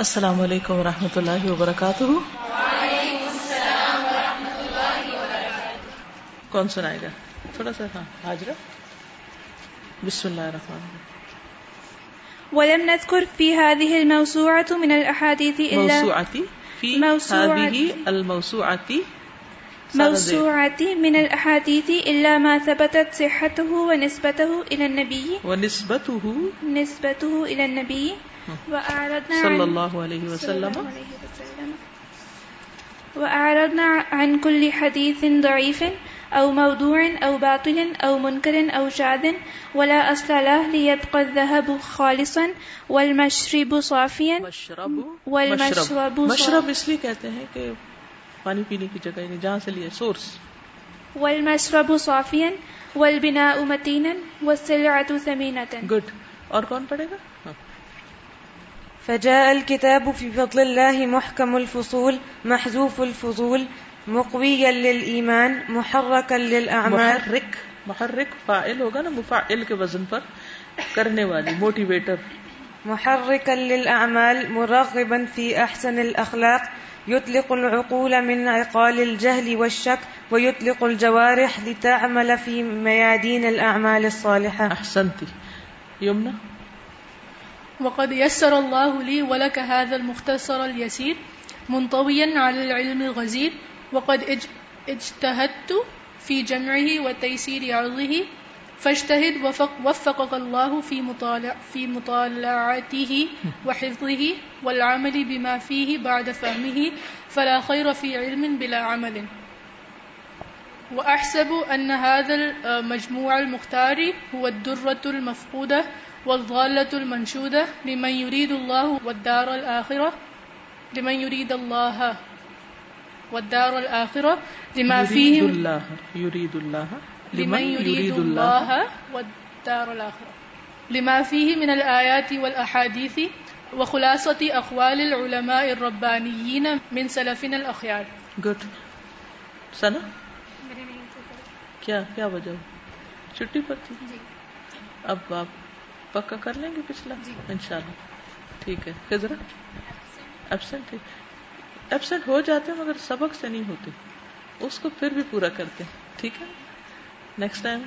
السلام علیکم و رحمۃ اللہ وبرکاتہ۔ کون سنائے گا؟ تھوڑا سا ہاں حاضرہ بسم اللہ الرحمن الرحیم۔ ولم نذكر في هذه الموسوعة من الأحاديث إلا موسوعة. هذه الموسوعتی موسوعة من الأحاديث إلا ما ثبتت صحته ونسبته إلى النبي ونسبته نسبته إلى النبي صلی اللہ علیہ وسلم. صلى الله عليه وسلم. وأعرضنا عن كل حديث ضعيف أو موضوع أو باطل أو منكر أو شاذ ولا أصل له ليبقى الذهب خالصا والمشرب صافيا مشرب. والمشرب مشرب. اس لیے کہتے ہیں کہ پانی پینے کی جگہ یعنی جہاں سے لیے سورس والمشرب صافيا والبناء متينا والسلعة ثمينة. گڈ اور کون پڑھے گا؟ ہاں. فجاء الكتاب في فضل الله محكم الفصول محذوف الفضول مقويا للإيمان محركا للأعمال. محرک محرک فاعل ہوگا نا مفعل کے وزن پر کرنے والی موٹیویٹر محركا للأعمال مرغبا في أحسن الأخلاق يطلق العقول من عقال الجهل والشك ويطلق الجوارح لتعمل في ميادين الأعمال الصالحة. احسنتی یمنا وقد يسر الله لي ولك هذا المختصر اليسير منطويا على العلم الغزير، وقد اجتهدت في جمعه وتيسير عرضه، فاجتهد وفق وفقك الله في مطالع في مطالعته وحفظه والعمل بما فيه بعد فهمه، فلا خير في علم بلا عمل. وأحسب أن هذا المجموع المختار هو الدرة المفقودة والضالة المنشودة لمن يريد الله والدار الآخرة لمن يريد الله والدار الآخرة لما يريد فيه اللہ یرید اللہ لمن يريد الله والدار الآخرة. لما فيه من الآيات والأحاديث وخلاصة أقوال العلماء الربانيين من سلفنا الأخيار. گڈ سنا؟ کیا کیا وجہ چھٹی پر تھی؟ اب آپ پکا کر لیں گے پچھلا؟ انشاءاللہ۔ ٹھیک ہے۔ خزرا ایبسنٹ ایبسنٹ ہو جاتے ہیں مگر سبق سے نہیں ہوتے۔ اس کو پھر بھی پورا کرتے ہیں۔ ٹھیک ہے۔ نیکسٹ ٹائم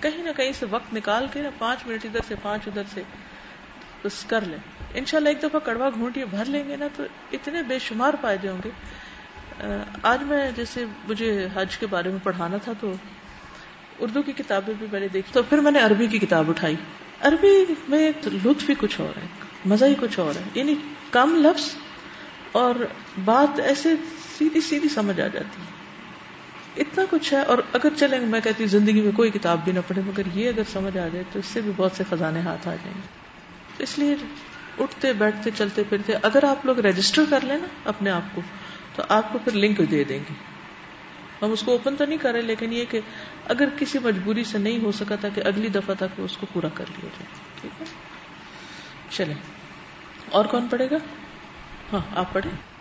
کہیں نہ کہیں سے وقت نکال کے نا پانچ منٹ ادھر سے پانچ ادھر سے بس کر لیں۔ انشاءاللہ ایک دفعہ کڑوا گھونٹی بھر لیں گے نا تو اتنے بے شمار فائدے ہوں گے۔ آج میں جیسے مجھے حج کے بارے میں پڑھانا تھا تو اردو کی کتابیں بھی میں نے دیکھی تو پھر میں نے عربی کی کتاب اٹھائی۔ عربی میں لطف ہی کچھ اور ہے، مزہ ہی کچھ اور ہے۔ یعنی کم لفظ اور بات ایسے سیدھی سیدھی سمجھ آ جاتی ہے۔ اتنا کچھ ہے اور اگر چلیں، میں کہتی ہوں زندگی میں کوئی کتاب بھی نہ پڑھے، مگر یہ اگر سمجھ آ جائے تو اس سے بھی بہت سے خزانے ہاتھ آ جائیں گے۔ اس لیے اٹھتے، بیٹھتے، چلتے پھرتے، اگر آپ لوگ رجسٹر کر لیں نا اپنے آپ کو، تو آپ کو پھر لنک دے دیں گے۔ ہم اس کو اوپن تو نہیں کر رہے لیکن یہ کہ اگر کسی مجبوری سے نہیں ہو سکا تھا کہ اگلی دفعہ تک اس کو پورا کر لیا جائے ٹھیک ہے؟ چلیں اور کون پڑھے گا؟ ہاں آپ پڑھیں۔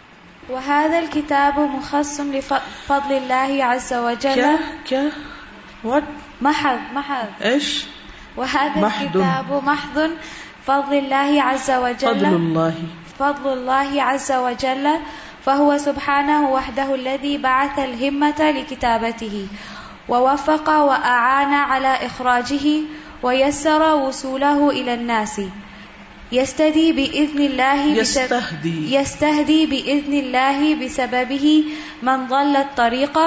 وهذا الكتاب مخص لفضل الله عز وجل. کیا؟ کیا؟ واٹ محض محض. ایش وهذا. الكتاب محض فضل الله عز وجل. فضل اللہ فضل الله عز وجل. فهو سبحانه وحده الذي بعث الهمة لكتابته ووفق وأعان على إخراجه ويسر وصوله إلى الناس يستهدي بإذن الله يستهدي. يستهدي بإذن الله بسببه من ضل الطريق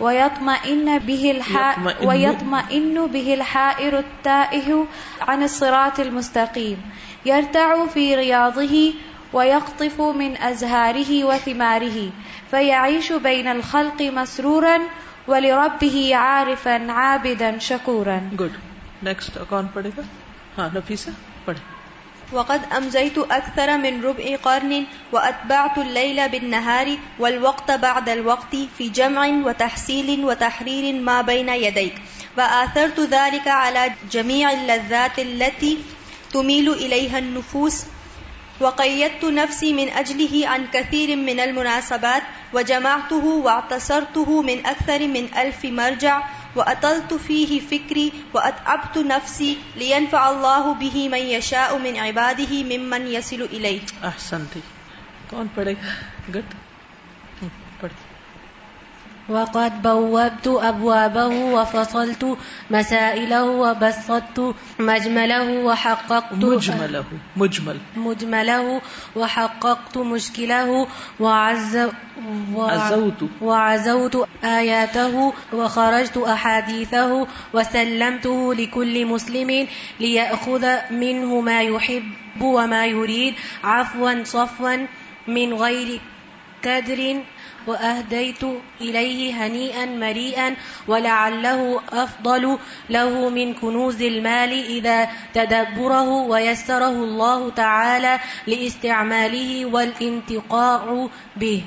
ويطمئن به الحا يطمئن. ويطمئن به الحائر التائه عن الصراط المستقيم يرتع في رياضه ويقطف من أزهاره وثماره فيعيش بين الخلق مسرورا ولربه عارفا عابدا شكورا گڈ نیکسٹ کون پڑھے گا؟ ہاں نفیسہ پڑھے۔ وقد أمزيت أكثر من ربع قرن وأتبعت الليل بالنهار والوقت بعد الوقت في جمع وتحصيل وتحرير ما بين يديك وآثرت ذلك على جميع اللذات التي تميل إليها النفوس وقيدت نفسی من اجلی عن کثیر من المناسبات وجمعته واعتصرته من اکثر من الف مرجع وأطلت فيه فکری وأتعبت نفسی لینفع اللہ به من یشاء من عباده ممن يصل إليه احسنتی۔ کون پڑھے گا؟ گٹ۔ وقد بوبت أبوابه وفصلت مسائله وبسطت مجمله وحققت مجمله مجمل مجمله وحققت مشكله وعز عزوت. وعزوت آياته وخرجت أحاديثه وسلمته لكل مسلم ليأخذ منه ما يحب وما يريد عفوا صفوا من غير كدر وأهديت إليه هنيئا مريئا ولعله أفضل له من كنوز المال إذا تدبره ويسره الله تعالى لاستعماله والانتقاع به.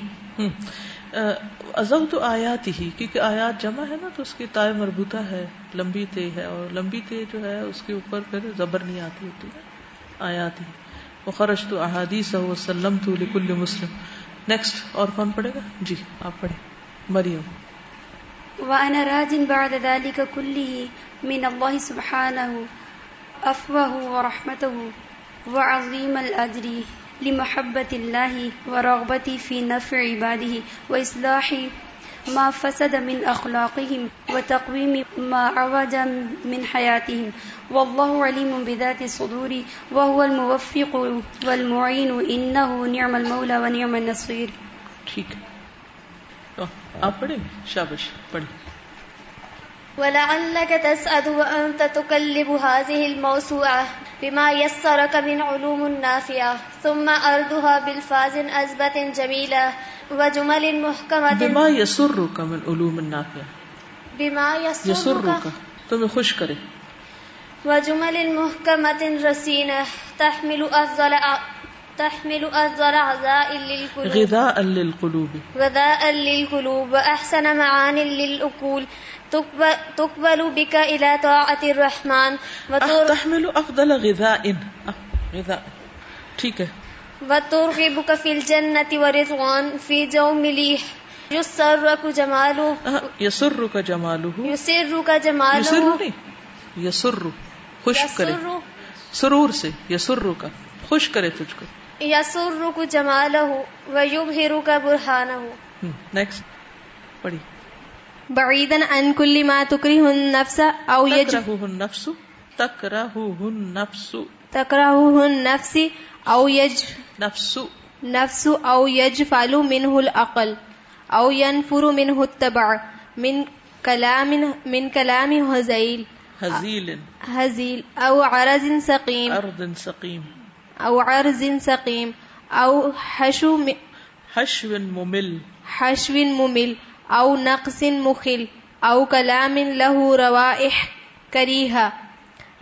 ازو تو آیات ہی کیونکہ آیات جمع ہے نا، تو اس کی تائے مربوطہ ہے، لمبی تے ہے، اور لمبی تے جو ہے، اس کے اوپر پھر زبر نہیں آتی ہوتی ہے آیات ہی وہ خرش تو احادیث وسلم تو لکل مسلم۔ نیکسٹ اور کون پڑھے گا؟ جی آپ پڑھیں۔ مریم۔ وانا راج بعد ذلك كله من الله سبحانه، أفوه ورحمته وعظيم الاجر لمحبه الله ورغبتي في نفع عباده واصلاح ما فسد من اخلاقهم وتقويم ما عوج من حياتهم. والله عليم بذات الصدور، وهو الموفق والمعين. انه نعم المولى ونعم النصير. ٹھیک تو آپ پڑھیں؟ شابش پڑھیں۔ ولعلك تسعد وأنت تكلب هذه الموسوعة بما يسرك من علوم نافعة ثم أردها بالفاظ أزبة جميلة وجمل محكمة. بما يسرك من علوم النافع بما يسرك يسرك. تمہیں خوش کرے. وجمل محكمة رسينة تحمل أفضل تحمل أفضل عزاء للقلوب. غذاء للقلوب. غذاء للقلوب وأحسن معان للأكول. تقبل, بك إلى طاعة الرحمن تحمل افضل غذاء. غذاء. ٹھیک ہے. وترغبك في الجنة ورضوان في جو مليح يسرك جماله یسرک جمالہ يسرك یسر جماله یسر خوش کرے. يسر سرور سے. یسر کا خوش کرے تجھ کو. يسرك جماله ويبهرك برهانه. نیکسٹ پڑھی. بعيدا عن كل ما تكره النفس أو يجب تکرہہ النفس تکرہہ النفس. تكرهه النفس أو يج نفس. نفس أو يجفل منه الأقل أو ينفر منه التبع من كلام من كلام هزيل حزیل. هزيل أو عرز سقيم ارض سقیم. أو عرز سقيم أو حشو حشو ممل. حشو ممل. أو نقص مخل أو كلام له روائح كريهة.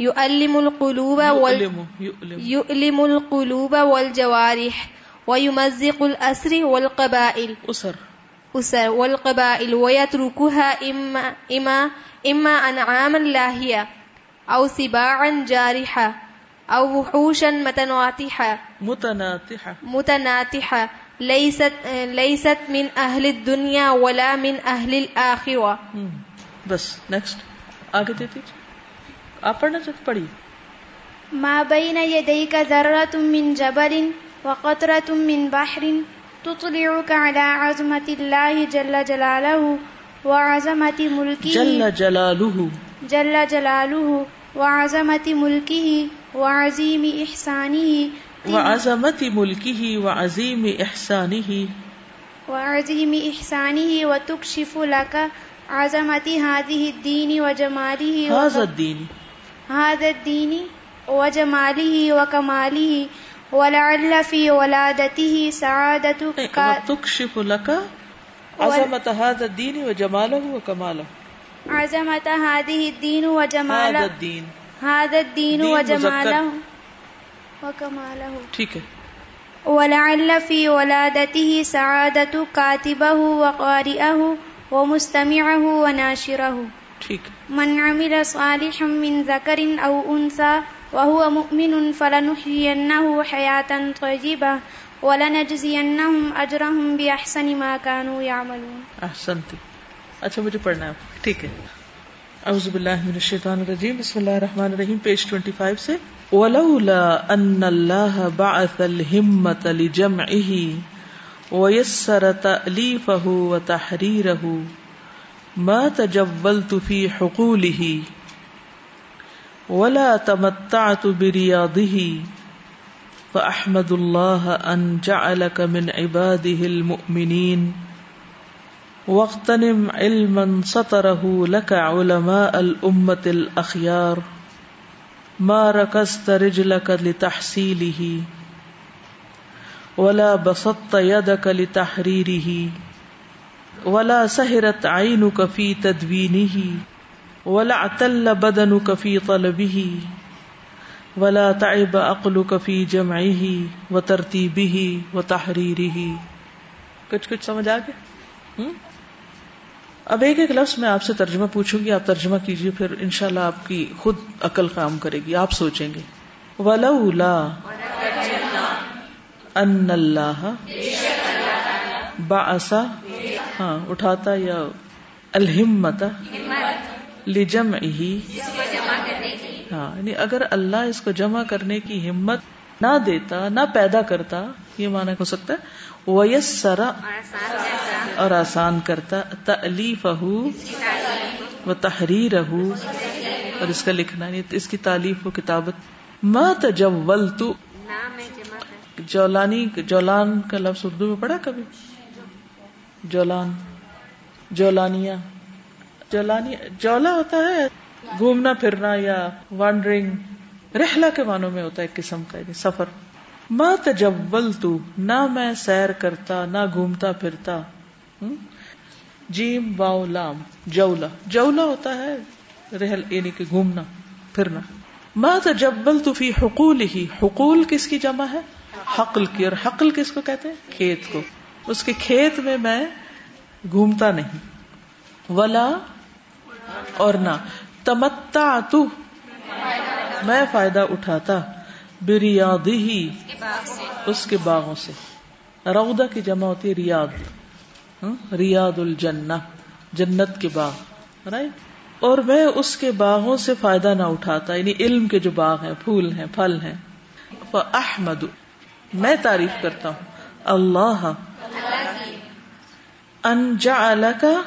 يؤلم القلوب وال يؤلم القلوب والجوارح ويمزق الأسر والقبائل. اسر أسر والقبائل ويتركها إما, إما, إما أنعاما لاهية أو سباعا جارحة أو وحوشا متناطحة. متناطحہ متناطحة. ليست, ليست من أهل الدنيا ولا من أهل الآخرة. ہم، بس نیکسٹ آگے دیتی آپ پڑھنا چاہتے پڑھی ما بين يديك ذرة من جبل وقطرة من بحر تطلعك على عظمة الله جل جلاله وعظمة ملكه جل جلالہ جل جلاله وعظمة ملكه وعظيم إحسانه وعظمت ملکہ وعظیم احسانہ وعظيم إحسانه وتكشف لك عظمة هذه الدين وجماله هذا وك- الدین. هذا الدين وجماله وكماله ولعل في ولادته سعادتك تکشف لکا عظمت هذا الدین وجمالہ وکمالہ عظمة هذه الدين هذا وجماله الدین. هذا الدين دين وجماله. وكماله ٹھیک ہے۔ ولعل في ولادته سعادة كاتبه وقارئه ومستمعه وناشره. ٹھیک۔ من عمل صالحا من ذكر أو أنثى وهو مؤمن فلنحيينه حياة طيبة ولنجزينهم أجرهم بأحسن ما كانوا يعملون. احسنت۔ اچھا مجھے پڑھنا ہے۔ ٹھیک ہے۔ اعوذ باللہ من الشیطان الرجیم۔ بسم اللہ الرحمن الرحیم۔ پیج 25 سے ولولا ان الله بعث الهمة لجمعه ويسر تأليفه وتحريره ما تجولت في حقوله ولا تمتعت برياضه فأحمد الله أن جعلك من عباده المؤمنين وقتنم علما سطره لك علماء الأمة الأخيار ما ركزت رجلك لتحصيله ولا بسطت يدك لتحريره ولا سهرت عينك في تدوينه ولا اعتل بدنك في طلبه ولا تعب عقلك في جمعه وترتيبه وتحريره کچھ کچھ سمجھ آ گیا؟ اب ایک ایک لفظ میں آپ سے ترجمہ پوچھوں گی، آپ ترجمہ کیجیے، پھر انشاءاللہ شاء آپ کی خود عقل کام کرے گی، آپ سوچیں گے۔ ولولا ان اللہ باسا ہاں اٹھاتا یا الہمت لجم ہی ہاں یعنی اگر اللہ اس کو جمع کرنے کی ہمت نہ دیتا، نہ پیدا کرتا، یہ مانا ہو سکتا ہے۔ ویسرا اور آسان کرتا تلیف و تحریر اور اس کا لکھنا یعنی اس کی تعلیف و کتابت ما تجول تو جولانی، جولان کا لفظ اردو میں پڑھا کبھی؟ جولان جولانیا جولانی جولا ہوتا ہے، گھومنا پھرنا یا وانڈرنگ رحلہ کے معنوں میں ہوتا ہے ایک قسم کا یعنی سفر۔ ماں تجول تو نہ میں سیر کرتا، نہ گھومتا پھرتا۔ جیم، واؤ، لام، جولا۔ جولا ہوتا ہے رحل یعنی کہ گھومنا، پھرنا۔ ماں تجول تو فی حقول ہی حقول کس کی جمع ہے؟ حقل کی۔ اور حقل کس کو کہتے ہیں؟ کھیت کو۔ اس کے کھیت میں میں گھومتا نہیں۔ ولا اور نہ۔ تمتا تو میں فائدہ اٹھاتا۔ بریادی ہی اس کے باغوں سے۔ رودا کی جمع ہوتی ہے ریاد ہاں؟ ریاد الجنہ، جنت کے باغ رائٹ اور میں اس کے باغوں سے فائدہ نہ اٹھاتا یعنی علم کے جو باغ ہیں، پھول ہیں، پھل ہیں۔ احمد میں تعریف کرتا ہوں۔ اللہ انجا کا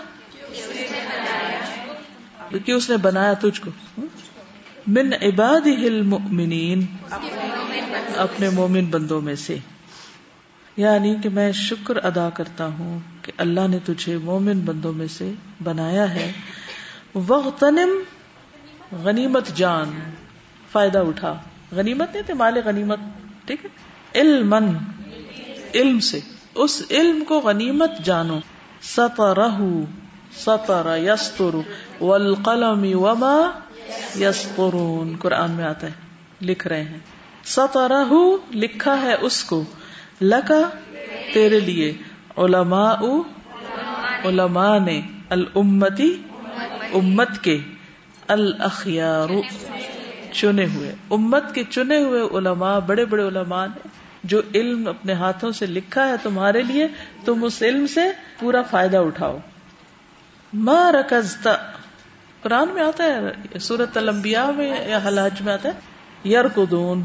کہ اس نے بنایا تجھ کو۔ من عباد المؤمنین، اپنے مومن بندوں میں سے۔ یعنی کہ میں شکر ادا کرتا ہوں کہ اللہ نے تجھے مومن بندوں میں سے بنایا ہے۔ وغتنم غنیمت جان۔ فائدہ اٹھا۔ غنیمت نہیں تھے مال غنیمت، ٹھیک ہے؟ علم علم سے۔ اس علم کو غنیمت جانو۔ سترہ ستر یستر والقلم وما یس قرآن میں آتا ہے، لکھ رہے ہیں۔ ستارہ لکھا ہے اس کو۔ لکا تیرے لیے۔ علماء علماء نے الامتی امت کے الاخیار چنے ہوئے۔ امت کے چنے ہوئے علماء، بڑے بڑے علماء نے جو علم اپنے ہاتھوں سے لکھا ہے تمہارے لیے، تم اس علم سے پورا فائدہ اٹھاؤ۔ ماں رکزتا قرآن میں آتا ہے سورت المبیا میں یا حلاج میں آتا ہے؟ یر کدون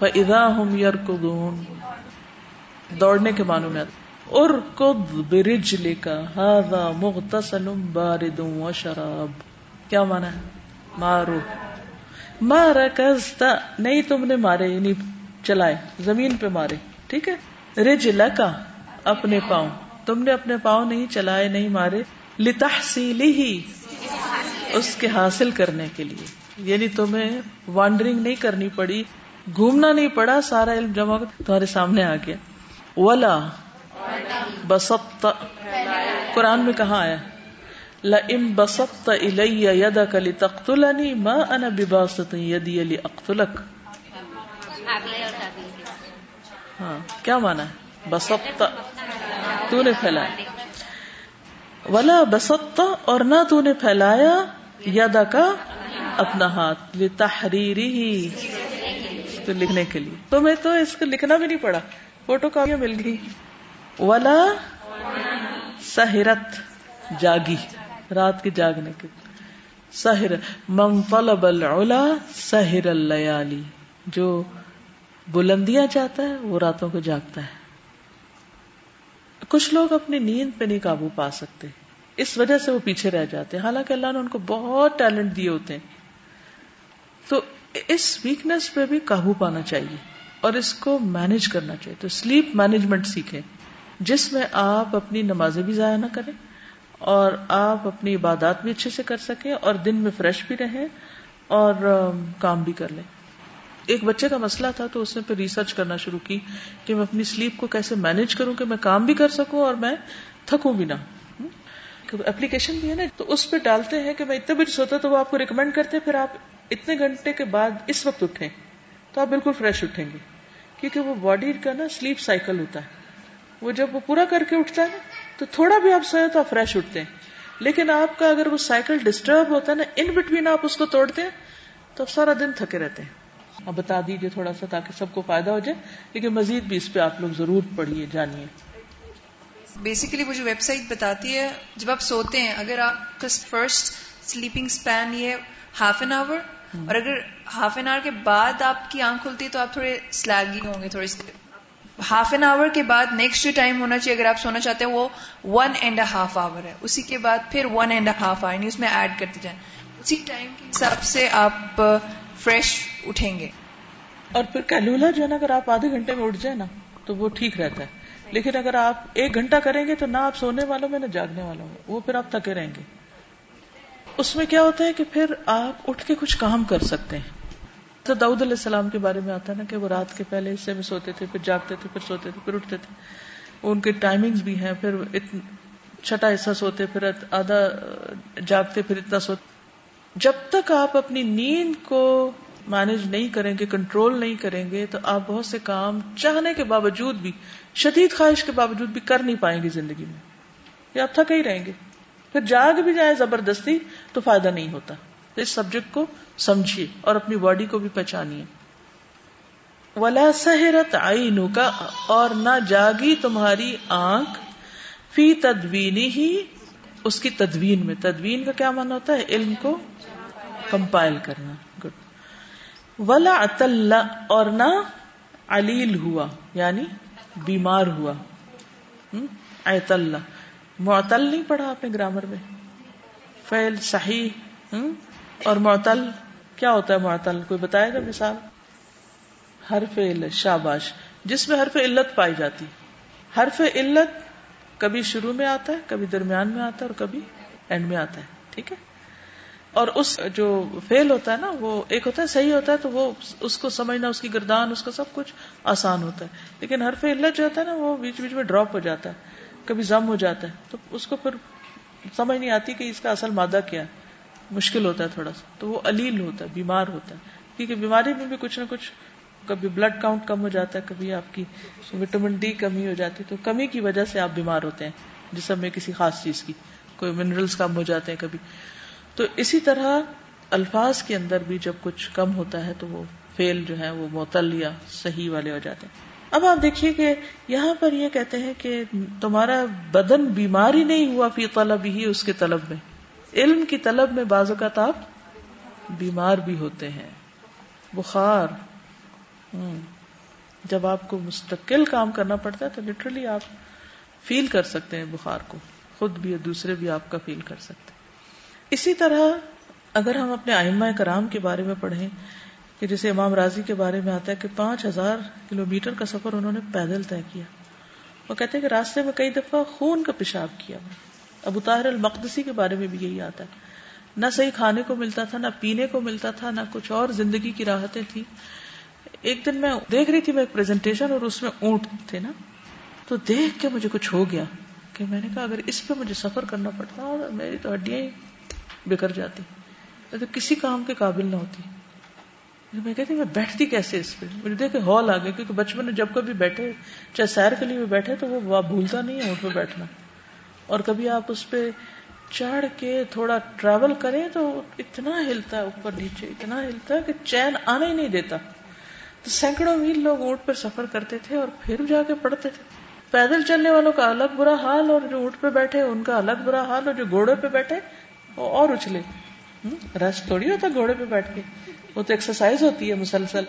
ادا ہم کدون دوڑنے کے معنوں میں آتا برج ہاضا مغتسل بارد و شراب۔ کیا مانا ہے؟ مارو۔ مارا کزتا نہیں تم نے مارے یعنی چلائے، زمین پہ مارے۔ ٹھیک ہے؟ رج لکا اپنے پاؤں۔ تم نے اپنے پاؤں نہیں چلائے، نہیں مارے۔ لتحصیلی ہی اس کے حاصل کرنے کے لیے۔ یعنی تمہیں وانڈرنگ نہیں کرنی پڑی، گھومنا نہیں پڑا، سارا علم جمع تمہارے سامنے آ گیا۔ ولا بسط قرآن میں کہاں آیا؟ لم بسط الیہ یدک لتقتلنی ما انا بباسط یدی لاقتلک ہاں کیا مانا ہے؟ بسط تو نے پھیلایا۔ ولا بسط اور نہ تو نے پھیلایا یادا کا اپنا ہاتھ تحریری ہی تو لکھنے کے لیے۔ تو میں تو اس کو لکھنا بھی نہیں پڑا۔ فوٹو کاپیاں مل گئی۔ ولا سہرت جاگی۔ رات کے جاگنے کے۔ سہر من طلب العلا سہر اللیالی جو بلندیاں چاہتا ہے، وہ راتوں کو جاگتا ہے۔ کچھ لوگ اپنی نیند پہ نہیں قابو پا سکتے۔ اس وجہ سے وہ پیچھے رہ جاتے ہیں۔ حالانکہ اللہ نے ان کو بہت ٹیلنٹ دیے ہوتے ہیں۔ تو اس ویکنیس پہ بھی قابو پانا چاہیے۔ اور اس کو مینج کرنا چاہیے۔ تو سلیپ مینجمنٹ سیکھیں۔ جس میں آپ اپنی نمازیں بھی ضائع نہ کریں اور آپ اپنی عبادات بھی اچھے سے کر سکیں اور دن میں فریش بھی رہیں اور کام بھی کر لیں۔ ایک بچے کا مسئلہ تھا تو اس نے پھر ریسرچ کرنا شروع کی کہ میں اپنی سلیپ کو کیسے مینج کروں کہ میں کام بھی کر سکوں اور میں تھکوں بھی نہ اپلیکیشن بھی ہے نا، تو اس پہ ڈالتے ہیں کہ میں اتنے بجے سوتا تو وہ آپ کو ریکمینڈ کرتے پھر آپ اتنے گھنٹے کے بعد اس وقت اٹھیں تو آپ بالکل فریش اٹھیں گے۔ کیونکہ وہ باڈی کا نا سلیپ سائیکل ہوتا ہے۔ وہ جب وہ پورا کر کے اٹھتا ہے تو تھوڑا بھی آپ سوئے تو آپ فریش اٹھتے ہیں۔ لیکن آپ کا اگر وہ سائیکل ڈسٹرب ہوتا ہے نا، ان بٹوین آپ اس کو توڑتے ہیں، تو سارا دن تھکے رہتے ہیں۔ اب بتا دیجیے تھوڑا سا تاکہ سب کو فائدہ ہو جائے لیکن مزید بھی اس پہ آپ لوگ ضرور پڑھیے، جانیے۔ بیسیکلی وہ جو ویب سائٹ بتاتی ہے، جب آپ سوتے ہیں، اگر آپ کا فرسٹ سلیپنگ اسپین یہ ہاف این آور اور اگر ہاف این آور کے بعد آپ کی آنکھ کھلتی تو آپ تھوڑے سلیگی ہوں گے تھوڑے ہاف این آور کے بعد نیکسٹ جو ٹائم ہونا چاہیے اگر آپ سونا چاہتے ہیں وہ ون اینڈ ہاف آور ہے۔ اسی کے بعد پھر ون اینڈ ہاف آور اس میں ایڈ کرتے جائیں۔ اسی ٹائم کے حساب سے آپ فریش اٹھیں گے۔ اور پھر کیلولا جو ہے نا اگر آپ آدھے گھنٹے میں اٹھ جائیں نا تو وہ ٹھیک رہتا ہے۔ لیکن اگر آپ ایک گھنٹہ کریں گے تو نہ آپ سونے والوں میں نہ جاگنے والوں میں وہ پھر آپ تھکے رہیں گے۔ اس میں کیا ہوتا ہے کہ پھر آپ اٹھ کے کچھ کام کر سکتے ہیں۔ تو داؤد علیہ السلام کے بارے میں آتا ہے نا کہ وہ رات کے پہلے حصے میں سوتے تھے، پھر جاگتے تھے، پھر سوتے تھے، پھر اٹھتے تھے۔ ان کے ٹائمنگ بھی ہیں، پھر چھٹا حصہ سوتے، پھر آدھا جاگتے، پھر اتنا سوتے۔ جب تک آپ اپنی نیند کو مینج نہیں کریں گے کنٹرول نہیں کریں گے، تو آپ بہت سے کام چاہنے کے باوجود بھی، شدید خواہش کے باوجود بھی کر نہیں پائیں گے زندگی میں۔ یا آپ تھکے ہی رہیں گے۔ پھر جاگ بھی جائے زبردستی تو فائدہ نہیں ہوتا۔ اس سبجیکٹ کو سمجھیے اور اپنی باڈی کو بھی پہچانیے۔ ولا سہرت آئی کا اور نہ جاگی تمہاری آنکھ فی تدوینی ہی اس کی تدوین میں۔ تدوین کا کیا من ہوتا ہے؟ علم کو کمپائل کرنا۔ گڈ ولا اطل اور نہ علیل ہوا یعنی بیمار ہوا۔ معطل نہیں پڑھا آپ نے گرامر میں؟ فیل صحیح اور معطل، کیا ہوتا ہے معطل؟ کوئی بتائے گا مثال؟ حرف علت، شاباش، جس میں حرف علت پائی جاتی۔ حرف علت کبھی شروع میں آتا ہے، کبھی درمیان میں آتا ہے اور کبھی اینڈ میں آتا ہے، ٹھیک ہے؟ اور اس جو فیل ہوتا ہے نا، وہ ایک ہوتا ہے صحیح ہوتا ہے تو وہ اس کو سمجھنا، اس کی گردان، اس کا سب کچھ آسان ہوتا ہے۔ لیکن حرف علت جو ہوتا ہے نا، وہ بیچ بیچ میں ڈراپ ہو جاتا ہے۔ کبھی ضم ہو جاتا ہے، تو اس کو پھر سمجھ نہیں آتی کہ اس کا اصل مادہ کیا ہے۔ مشکل ہوتا ہے تھوڑا سا۔ تو وہ علیل ہوتا ہے، بیمار ہوتا ہے۔ کیونکہ بیماری میں بھی کچھ نہ کچھ کبھی بلڈ کاؤنٹ کم ہو جاتا ہے، کبھی آپ کی وٹامن ڈی کمی ہو جاتی ہے۔ تو کمی کی وجہ سے آپ بیمار ہوتے ہیں جسم میں کسی خاص چیز کی کوئی منرلس کم ہو جاتے ہیں کبھی۔ تو اسی طرح الفاظ کے اندر بھی جب کچھ کم ہوتا ہے تو وہ فیل جو ہے وہ معطل یا صحیح والے ہو جاتے ہیں۔ اب آپ دیکھیے کہ یہاں پر یہ کہتے ہیں کہ تمہارا بدن بیماری نہیں ہوا فی طلب ہی اس کے طلب میں۔ علم کی طلب میں بعض اوقات آپ بیمار بھی ہوتے ہیں۔ بخار۔ جب آپ کو مستقل کام کرنا پڑتا ہے تو لٹرلی آپ فیل کر سکتے ہیں بخار کو۔ خود بھی اور دوسرے بھی آپ کا فیل کر سکتے اسی طرح اگر ہم اپنے آئمہ کرام کے بارے میں پڑھیں کہ جیسے امام راضی کے بارے میں آتا ہے کہ پانچ ہزار کلو میٹر کا سفر انہوں نے پیدل طے کیا۔ وہ کہتے ہیں کہ راستے میں کئی دفعہ خون کا پیشاب کیا۔ ابو طاہر المقدسی کے بارے میں بھی یہی آتا ہے۔ نہ صحیح کھانے کو ملتا تھا، نہ پینے کو ملتا تھا، نہ کچھ اور زندگی کی راحتیں تھیں۔ ایک دن میں دیکھ رہی تھی میں ایک پریزنٹیشن اور اس میں اونٹ تھے نا۔ تو دیکھ کے مجھے کچھ ہو گیا کہ میں نے کہا، اگر اس پہ مجھے سفر کرنا پڑتا اور میری تو ہڈیاں ہی بکھر جاتی۔ تو کسی کام کے قابل نہ ہوتی۔ میں کہتی میں بیٹھتی کیسے اس پہ؟ مجھے دیکھ ہال آ گیا، کیونکہ بچپن میں جب کبھی بیٹھے، چاہے سیر کے لیے بھی بیٹھے، تو وہ بھولتا نہیں ہے اونٹ پہ بیٹھنا۔ اور کبھی آپ اس پہ چڑھ کے تھوڑا ٹریول کریں، تو اتنا ہلتا ہے اوپر نیچے، اتنا ہلتا ہے کہ چین آنے ہی نہیں دیتا۔ تو سینکڑوں میل لوگ اونٹ پر سفر کرتے تھے اور پھر جا کے پڑھتے تھے۔ پیدل چلنے والوں کا الگ برا حال، اور جو اونٹ پہ بیٹھے، ان کا الگ برا حال، اور جو گھوڑے پہ بیٹھے، وہ اور اچھلے۔ ریسٹ تھوڑی ہوتا گھوڑے پہ بیٹھ کے۔ وہ تو ایکسرسائز ہوتی ہے مسلسل۔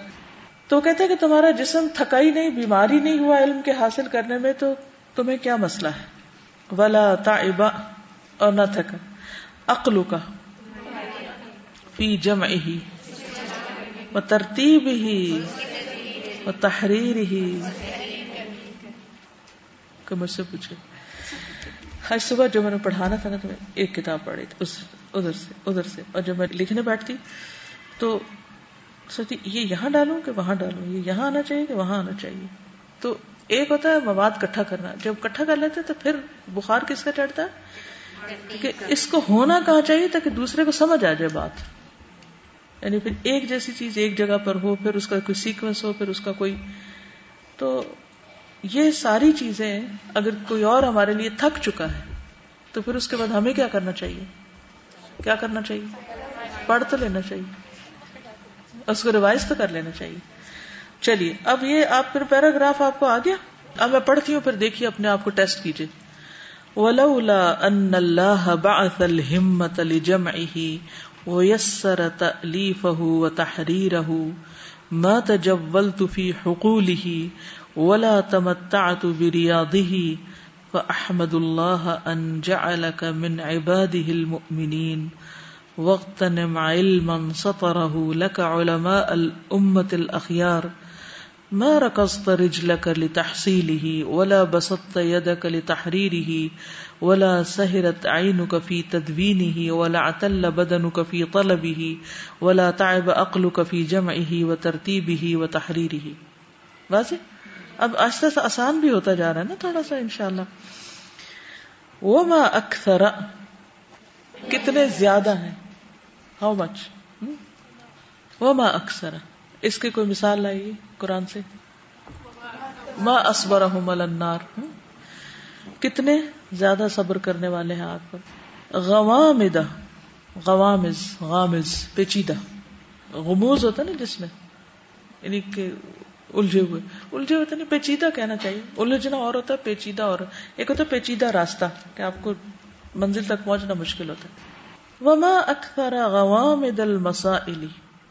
تو کہتے ہیں کہ تمہارا جسم تھکائی نہیں، بیماری نہیں ہوا علم کے حاصل کرنے میں، تو تمہیں کیا مسئلہ ہے؟ ولا تعبا اور نہ تھکا عقل کا فی جمع ہی و ترتیب ہی و تحریر ہی کہ مجھ سے پوچھے۔ آج صبح جو میں نے پڑھانا تھا نا، تو میں ایک کتاب پڑھی تھی، اس، ادھر سے ادھر سے۔ اور جب میں لکھنے بیٹھتی تو سوچتی، یہ یہاں ڈالوں کہ وہاں ڈالوں؟ یہ یہاں آنا چاہیے کہ وہاں آنا چاہیے؟ تو ایک ہوتا ہے مواد کٹھا کرنا۔ جب کٹھا کر لیتے تو پھر بخار کس کا چڑھتا ہے؟ کہ اس کو ہونا کہاں چاہیے تاکہ دوسرے کو سمجھ آ جائے بات۔ یعنی پھر ایک جیسی چیز ایک جگہ پر ہو، پھر اس کا کوئی سیکوینس ہو، پھر اس کا کوئی۔ تو یہ ساری چیزیں اگر کوئی اور ہمارے لیے تھک چکا ہے، تو پھر اس کے بعد ہمیں کیا کرنا چاہیے؟ کیا کرنا چاہیے؟ پڑھ تو لینا چاہیے۔ اس کو ریوائز تو کر لینا چاہیے۔ چلیے، اب یہ آپ پھر پیراگراف آپ کو آ گیا۔ اب میں پڑھتی ہوں، پھر دیکھیے اپنے آپ کو ٹیسٹ کیجیے۔ ولولا ان اللہ بعث الهمة لجمعه ويسر تأليفه وتحريره ما تجولت في حقوله ولا تمتعت برياضه فأحمد الله أن جعلك من عباده المؤمنين واغتنم علما سطره لك علماء الأمة الأخيار. ما ركضت رجلك لتحصيله، ولا بسطت يدك لتحريره، ولا سهرت عينك في تدوينه، ولا اعتل بدنك في طلبه، ولا تعب عقلك في جمعه وترتيبه وتحريره. واضح؟ اب آہستہ سے آسان بھی ہوتا جا رہا ہے نا تھوڑا سا انشاءاللہ. وما اکثر، کتنے زیادہ ہیں؟ How much hmm? وما اکثر اس کی کوئی مثال لائیے قرآن سے؟ ما اسبرہم النار؟ کتنے زیادہ صبر کرنے والے ہیں آگ پر؟ غوامدہ، غوامز، غامز، پیچیدہ۔ غموز ہوتا نا جس میں؟ یعنی کہ الجھے ہوئے۔ الجھے ہوئے نہیں، پیچیدہ کہنا چاہیے۔ الجھنا اور ہوتا ہے، پیچیدہ اور۔ ایک ہوتا ہے پیچیدہ راستہ، کہ آپ کو منزل تک پہنچنا مشکل ہوتا ہے۔ وما اکثر غوامد المسائل،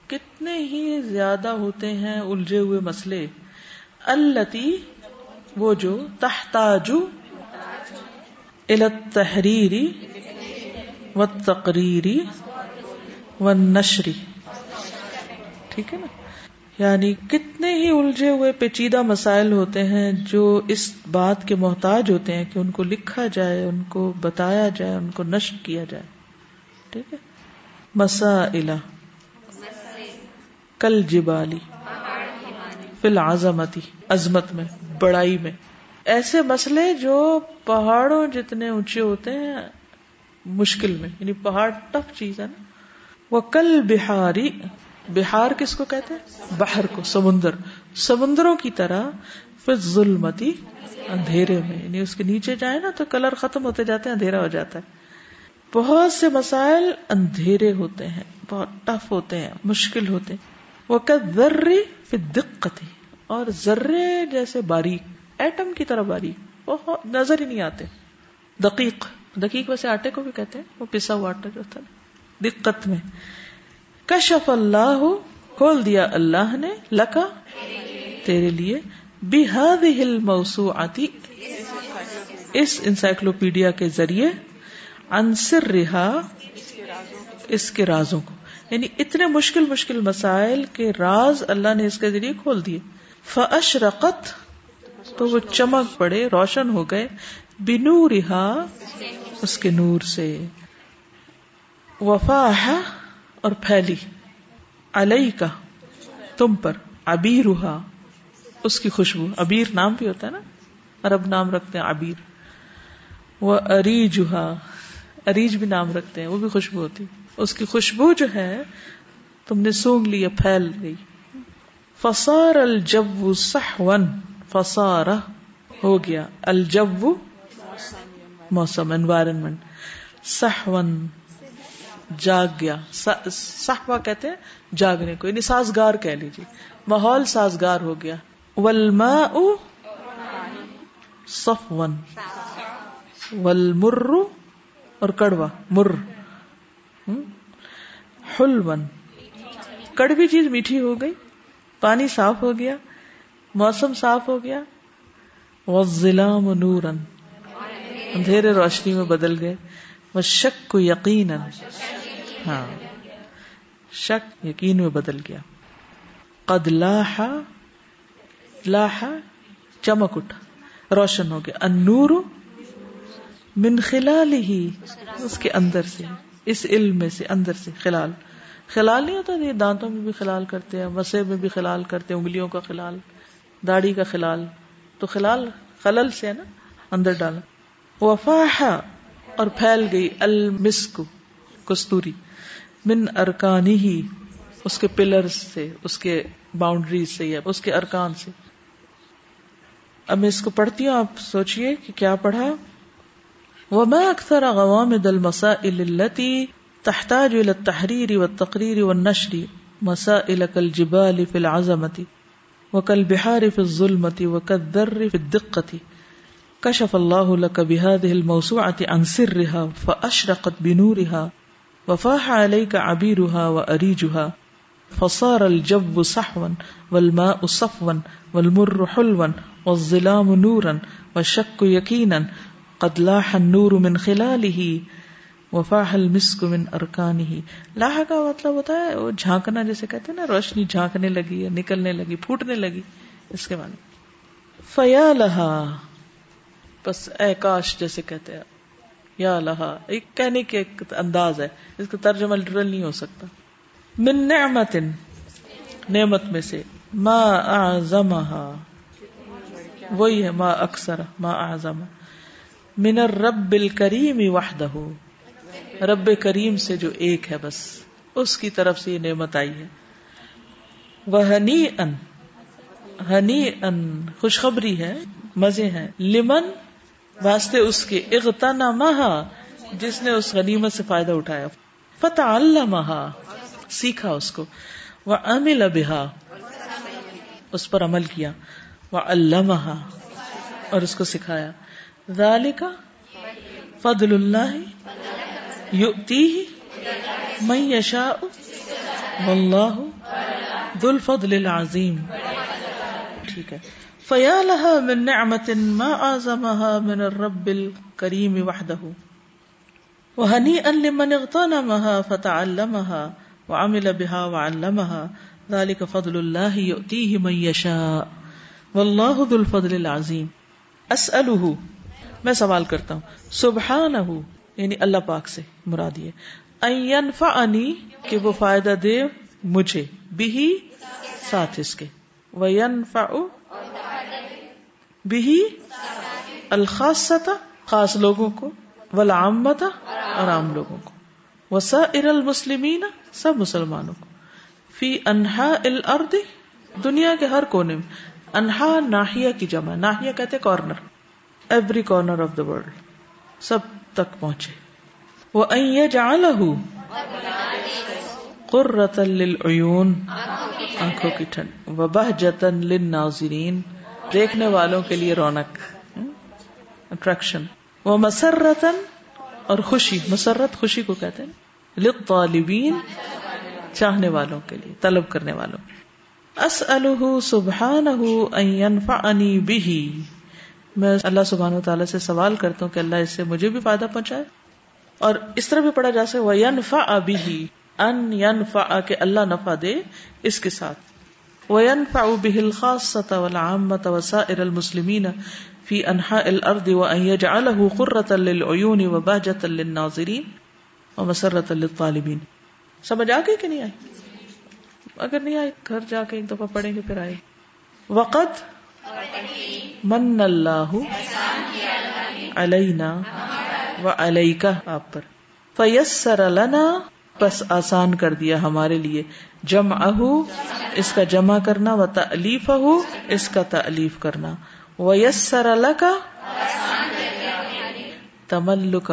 کتنے ہی زیادہ ہوتے ہیں الجھے ہوئے مسئلے التی وہ جو تحتاجو التحریری و تقریری و نشری ٹھیک ہے نا؟ یعنی کتنے ہی الجھے ہوئے پیچیدہ مسائل ہوتے ہیں جو اس بات کے محتاج ہوتے ہیں کہ ان کو لکھا جائے، ان کو بتایا جائے، ان کو نشر کیا جائے۔ ٹھیک ہے۔ مسائل۔ کل جبالی۔ فی العظمتی۔ عظمت میں، بڑائی میں۔ ایسے مسئلے جو پہاڑوں جتنے اونچے ہوتے ہیں، مشکل میں۔ یعنی پہاڑ ٹف چیز ہے نا۔ وہ کل بہاری۔ بہار کس کو کہتے ہیں؟ باہر کو، سمندر۔ سمندروں کی طرح پھر ظلمتی اندھیرے میں۔ یعنی اس کے نیچے جائے نا تو کلر ختم ہوتے جاتے ہیں، اندھیرا ہو جاتا ہے۔ بہت سے مسائل اندھیرے ہوتے ہیں، بہت ٹف ہوتے ہیں، مشکل ہوتے ہیں۔ وہ ذرے پھر دقت اور ذرے جیسے باریک، ایٹم کی طرح باریک بہت نظر ہی نہیں آتے۔ دقیق دقیق ویسے آٹے کو بھی کہتے ہیں، وہ پسا ہوا آٹا جو ہوتا ہے دقت میں۔ کشف اللہ، کھول دیا اللہ نے، لکا تیرے لیے۔ بحاد ہل موسو آتی اس انسائکلوپیڈیا کے ذریعے انصر رہا اس کے رازوں کو۔ یعنی اتنے مشکل مشکل مسائل کے راز اللہ نے اس کے ذریعے کھول دیے۔ فش رقت تو وہ چمک پڑے، روشن ہو گئے۔ بینو رہا اس کے نور سے۔ وفا اور پھیلی۔ علیہ کا تم پر۔ ابیر اس کی خوشبو۔ ابیر نام بھی ہوتا ہے نا۔ عرب نام رکھتے ہیں ابیر وہ اریج اریج بھی نام رکھتے ہیں، وہ بھی خوشبو ہوتی۔ اس کی خوشبو جو ہے، تم نے سونگ لی پھیل گئی۔ فسار الجب سہون فسار ہو گیا۔ الجب موسم انوائرمنٹ سہون جاگ گیا۔ صحبہ کہتے ہیں جاگنے کو یعنی سازگار کہہ لیجیے۔ ماحول سازگار ہو گیا۔ ولما صفون ولمر اور کڑوا، مر۔ حلون کڑوی چیز میٹھی ہو گئی، پانی صاف ہو گیا، موسم صاف ہو گیا۔ وہ نورن اندھیرے روشنی میں بدل گئے۔ وہ شک کو یقین ہاں۔ شک یقین میں بدل گیا۔ قد لاحا لاحا چمک اٹھا۔ روشن ہو گیا۔ انور من خلال ہی، اس کے اندر سے، اس علم میں سے، اندر سے خلال۔ خلال نہیں ہوتا، یہ دانتوں میں بھی خلال کرتے ہیں، مسے میں بھی خلال کرتے ہیں، انگلیوں کا خلال، داڑھی کا خلال۔ تو خلال خلل سے ہے نا، اندر ڈالا۔ وفاحا اور پھیل گئی المسک، کستوری۔ من ارکانی ہی، اس کے پلر سے، اس کے باؤنڈریز سے، یا اس کے ارکان سے۔ اب میں اس کو پڑھتی ہوں، آپ سوچئے کہ کیا پڑھا۔ وما اکثر غوامد المسائل التي تحتاج الى التحرير والتقرير والنشر مسائل كالجبال في العظمة وكالبحار في الظلمة وكالذر في الدقة. كشف الله لك بهذه الموسوعة عن سرها فأشرقت بنورها وفاح عليك عبيرها وأريجها فصار الجو صحوا والماء صفوا والمر حلوا والظلام نورا والشك يقينا قد لاح النور من خلاله وفاح المسك من ارکانه لاح کا مطلب ہوتا ہے وہ جھانکنا جیسے کہتے ہیں نا، روشنی جھانکنے لگی ہے نکلنے لگی، پھوٹنے لگی، اس کے معنی۔ فیا لہا، بس اے کاش جیسے کہتے ہیں۔ یا لہا، ایک کہنے کے ایک انداز ہے، اس کا ترجمہ لٹرل نہیں ہو سکتا۔ من نعمت نعمت میں سے۔ ما اعظمها وہی ہے، ما اکثر ما اعظم من الرب الکریم وحدہ۔ رب کریم سے جو ایک ہے بس، اس کی طرف سے یہ نعمت آئی ہے۔ وہ ہنی ان ہنی ان خوشخبری ہے، مزے ہیں۔ لمن، واسطے اس کے اغتنا مہا جس نے اس غنیمت سے فائدہ اٹھایا۔ فتح اللہ مہا سیکھا اس کو۔ وہ امل بہا، اس پر عمل کیا۔ وہ اللہ اور اس کو سکھایا۔ ذالک فضل اللہ یؤتی من یشاء واللہ ذو الفضل العظیم۔ ٹھیک ہے۔ فیا لها من نعمة ما اعظمها من الرب الكريم وحده وهنيئا لمن اغتنمها فتعلمها وعمل بها وعلمها ذلك فضل الله يؤتيه من يشاء والله ذو الفضل العظيم اسأله میں سوال کرتا ہوں۔ سبحان یعنی اللہ پاک سے مراد یہ۔ فنی کہ وہ فائدہ دے مجھے۔ بھی ساتھ اس کے۔ بھی الخاص خاص لوگوں کو۔ ولامتا اور عام لوگوں کو۔ وسا ار المسلمین، سب مسلمانوں کو۔ فی انہا الارض، دنیا کے ہر کونے میں۔ انہا ناحیہ کی جمع۔ ناحیہ کہتے corner every corner of the world سب تک پہنچے۔ وہ جال قرۃ للعیون، آنکھوں کی ٹھنڈ و بہ جتن للناظرین، دیکھنے والوں کے لیے رونق اٹریکشن وہ مسرتن اور خوشی، مسرت خوشی کو کہتے ہیں، للطالبین، چاہنے والوں کے لیے، طلب کرنے والوں۔ اسألہ سبحانہ ان ينفعنی به میں اللہ سبحانہ و تعالیٰ سے سوال کرتا ہوں کہ اللہ اس سے مجھے بھی فائدہ پہنچائے۔ اور اس طرح بھی پڑھا جا سکے وہ ینفا ابھی ہی ان ینفا کے اللہ نفع دے اس کے ساتھ۔ وَيَنْفَعُ بِهِ الْخَاصَّةَ وَالْعَامَّةَ وَسَائِرَ الْمُسْلِمِينَ فِي أَنْحَاءِ الْأَرْضِ وَأَنْ يَجْعَلَهُ قُرَّةً لِلْعُيُونِ وَبَهْجَةً لِلنَّاظِرِينَ وَمَسَرَّةً لِلطَّالِبِينَ سمجھ آگئی کہ نہیں آئی؟ اگر نہیں آئی، گھر جا کے ایک دفعہ پڑھیں گے، پھر آئے۔ وقت من اللہ علینا و علیکا آپ پر۔ فیسر لنا، بس آسان کر دیا ہمارے لیے۔ جم اس کا جمع کرنا و تعلیف اس کا تعلیف کرنا۔ و یسر اللہ کا تملک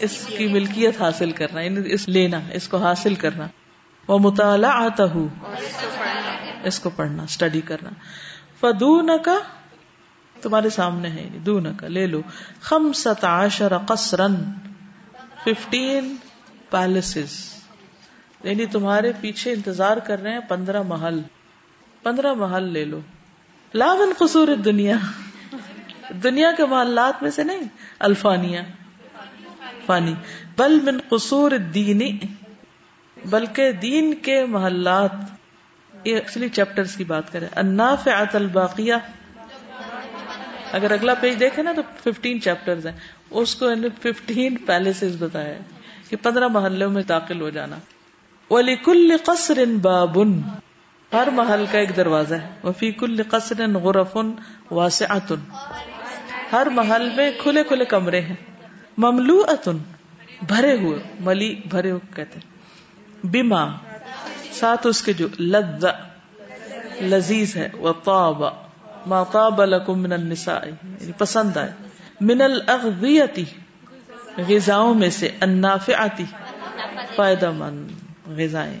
اس کی ملکیت حاصل کرنا یعنی اس لینا، اس کو حاصل کرنا۔ وہ مطالعہ آتا ہوں اس کو پڑھنا اسٹڈی کرنا۔ فدون کا تمہارے سامنے ہے دون کا لے لو۔ خم ست عشر قصرن ففٹین پیلسز یعنی تمہارے پیچھے انتظار کر رہے ہیں پندرہ محل۔ پندرہ محل لے لو۔ لا من قصور دنیا دنیا کے محلات میں سے نہیں، الفانیہ۔ فانی۔ بل من قصور دینی بلکہ دین کے محلات۔ یہ ایکچولی چیپٹر کی بات کریں۔ النافعات الباقیہ۔ اگر اگلا پیج دیکھے نا تو ففٹین چیپٹر ہیں۔ اس کو ففٹین پیلس بتایا کہ پندرہ محلوں میں داخل ہو جانا۔ ولی کل قصر بابن ہر محل کا ایک دروازہ ہے۔ وفی کل قصر غرفن واسعت ہر محل میں کھلے کھلے کمرے ہیں۔ مملو اتن بھرے ہوئے۔ ملی، بھرے ہوئے کہتے ہیں۔ بیما ساتھ اس کے جو لذ لذیذ ہے وہ طاب ما طاب لکم من النساء. یعنی پسند آئے. من الاغذیتی غذاؤں میں سے النافعاتی فائدہ مند غذائیں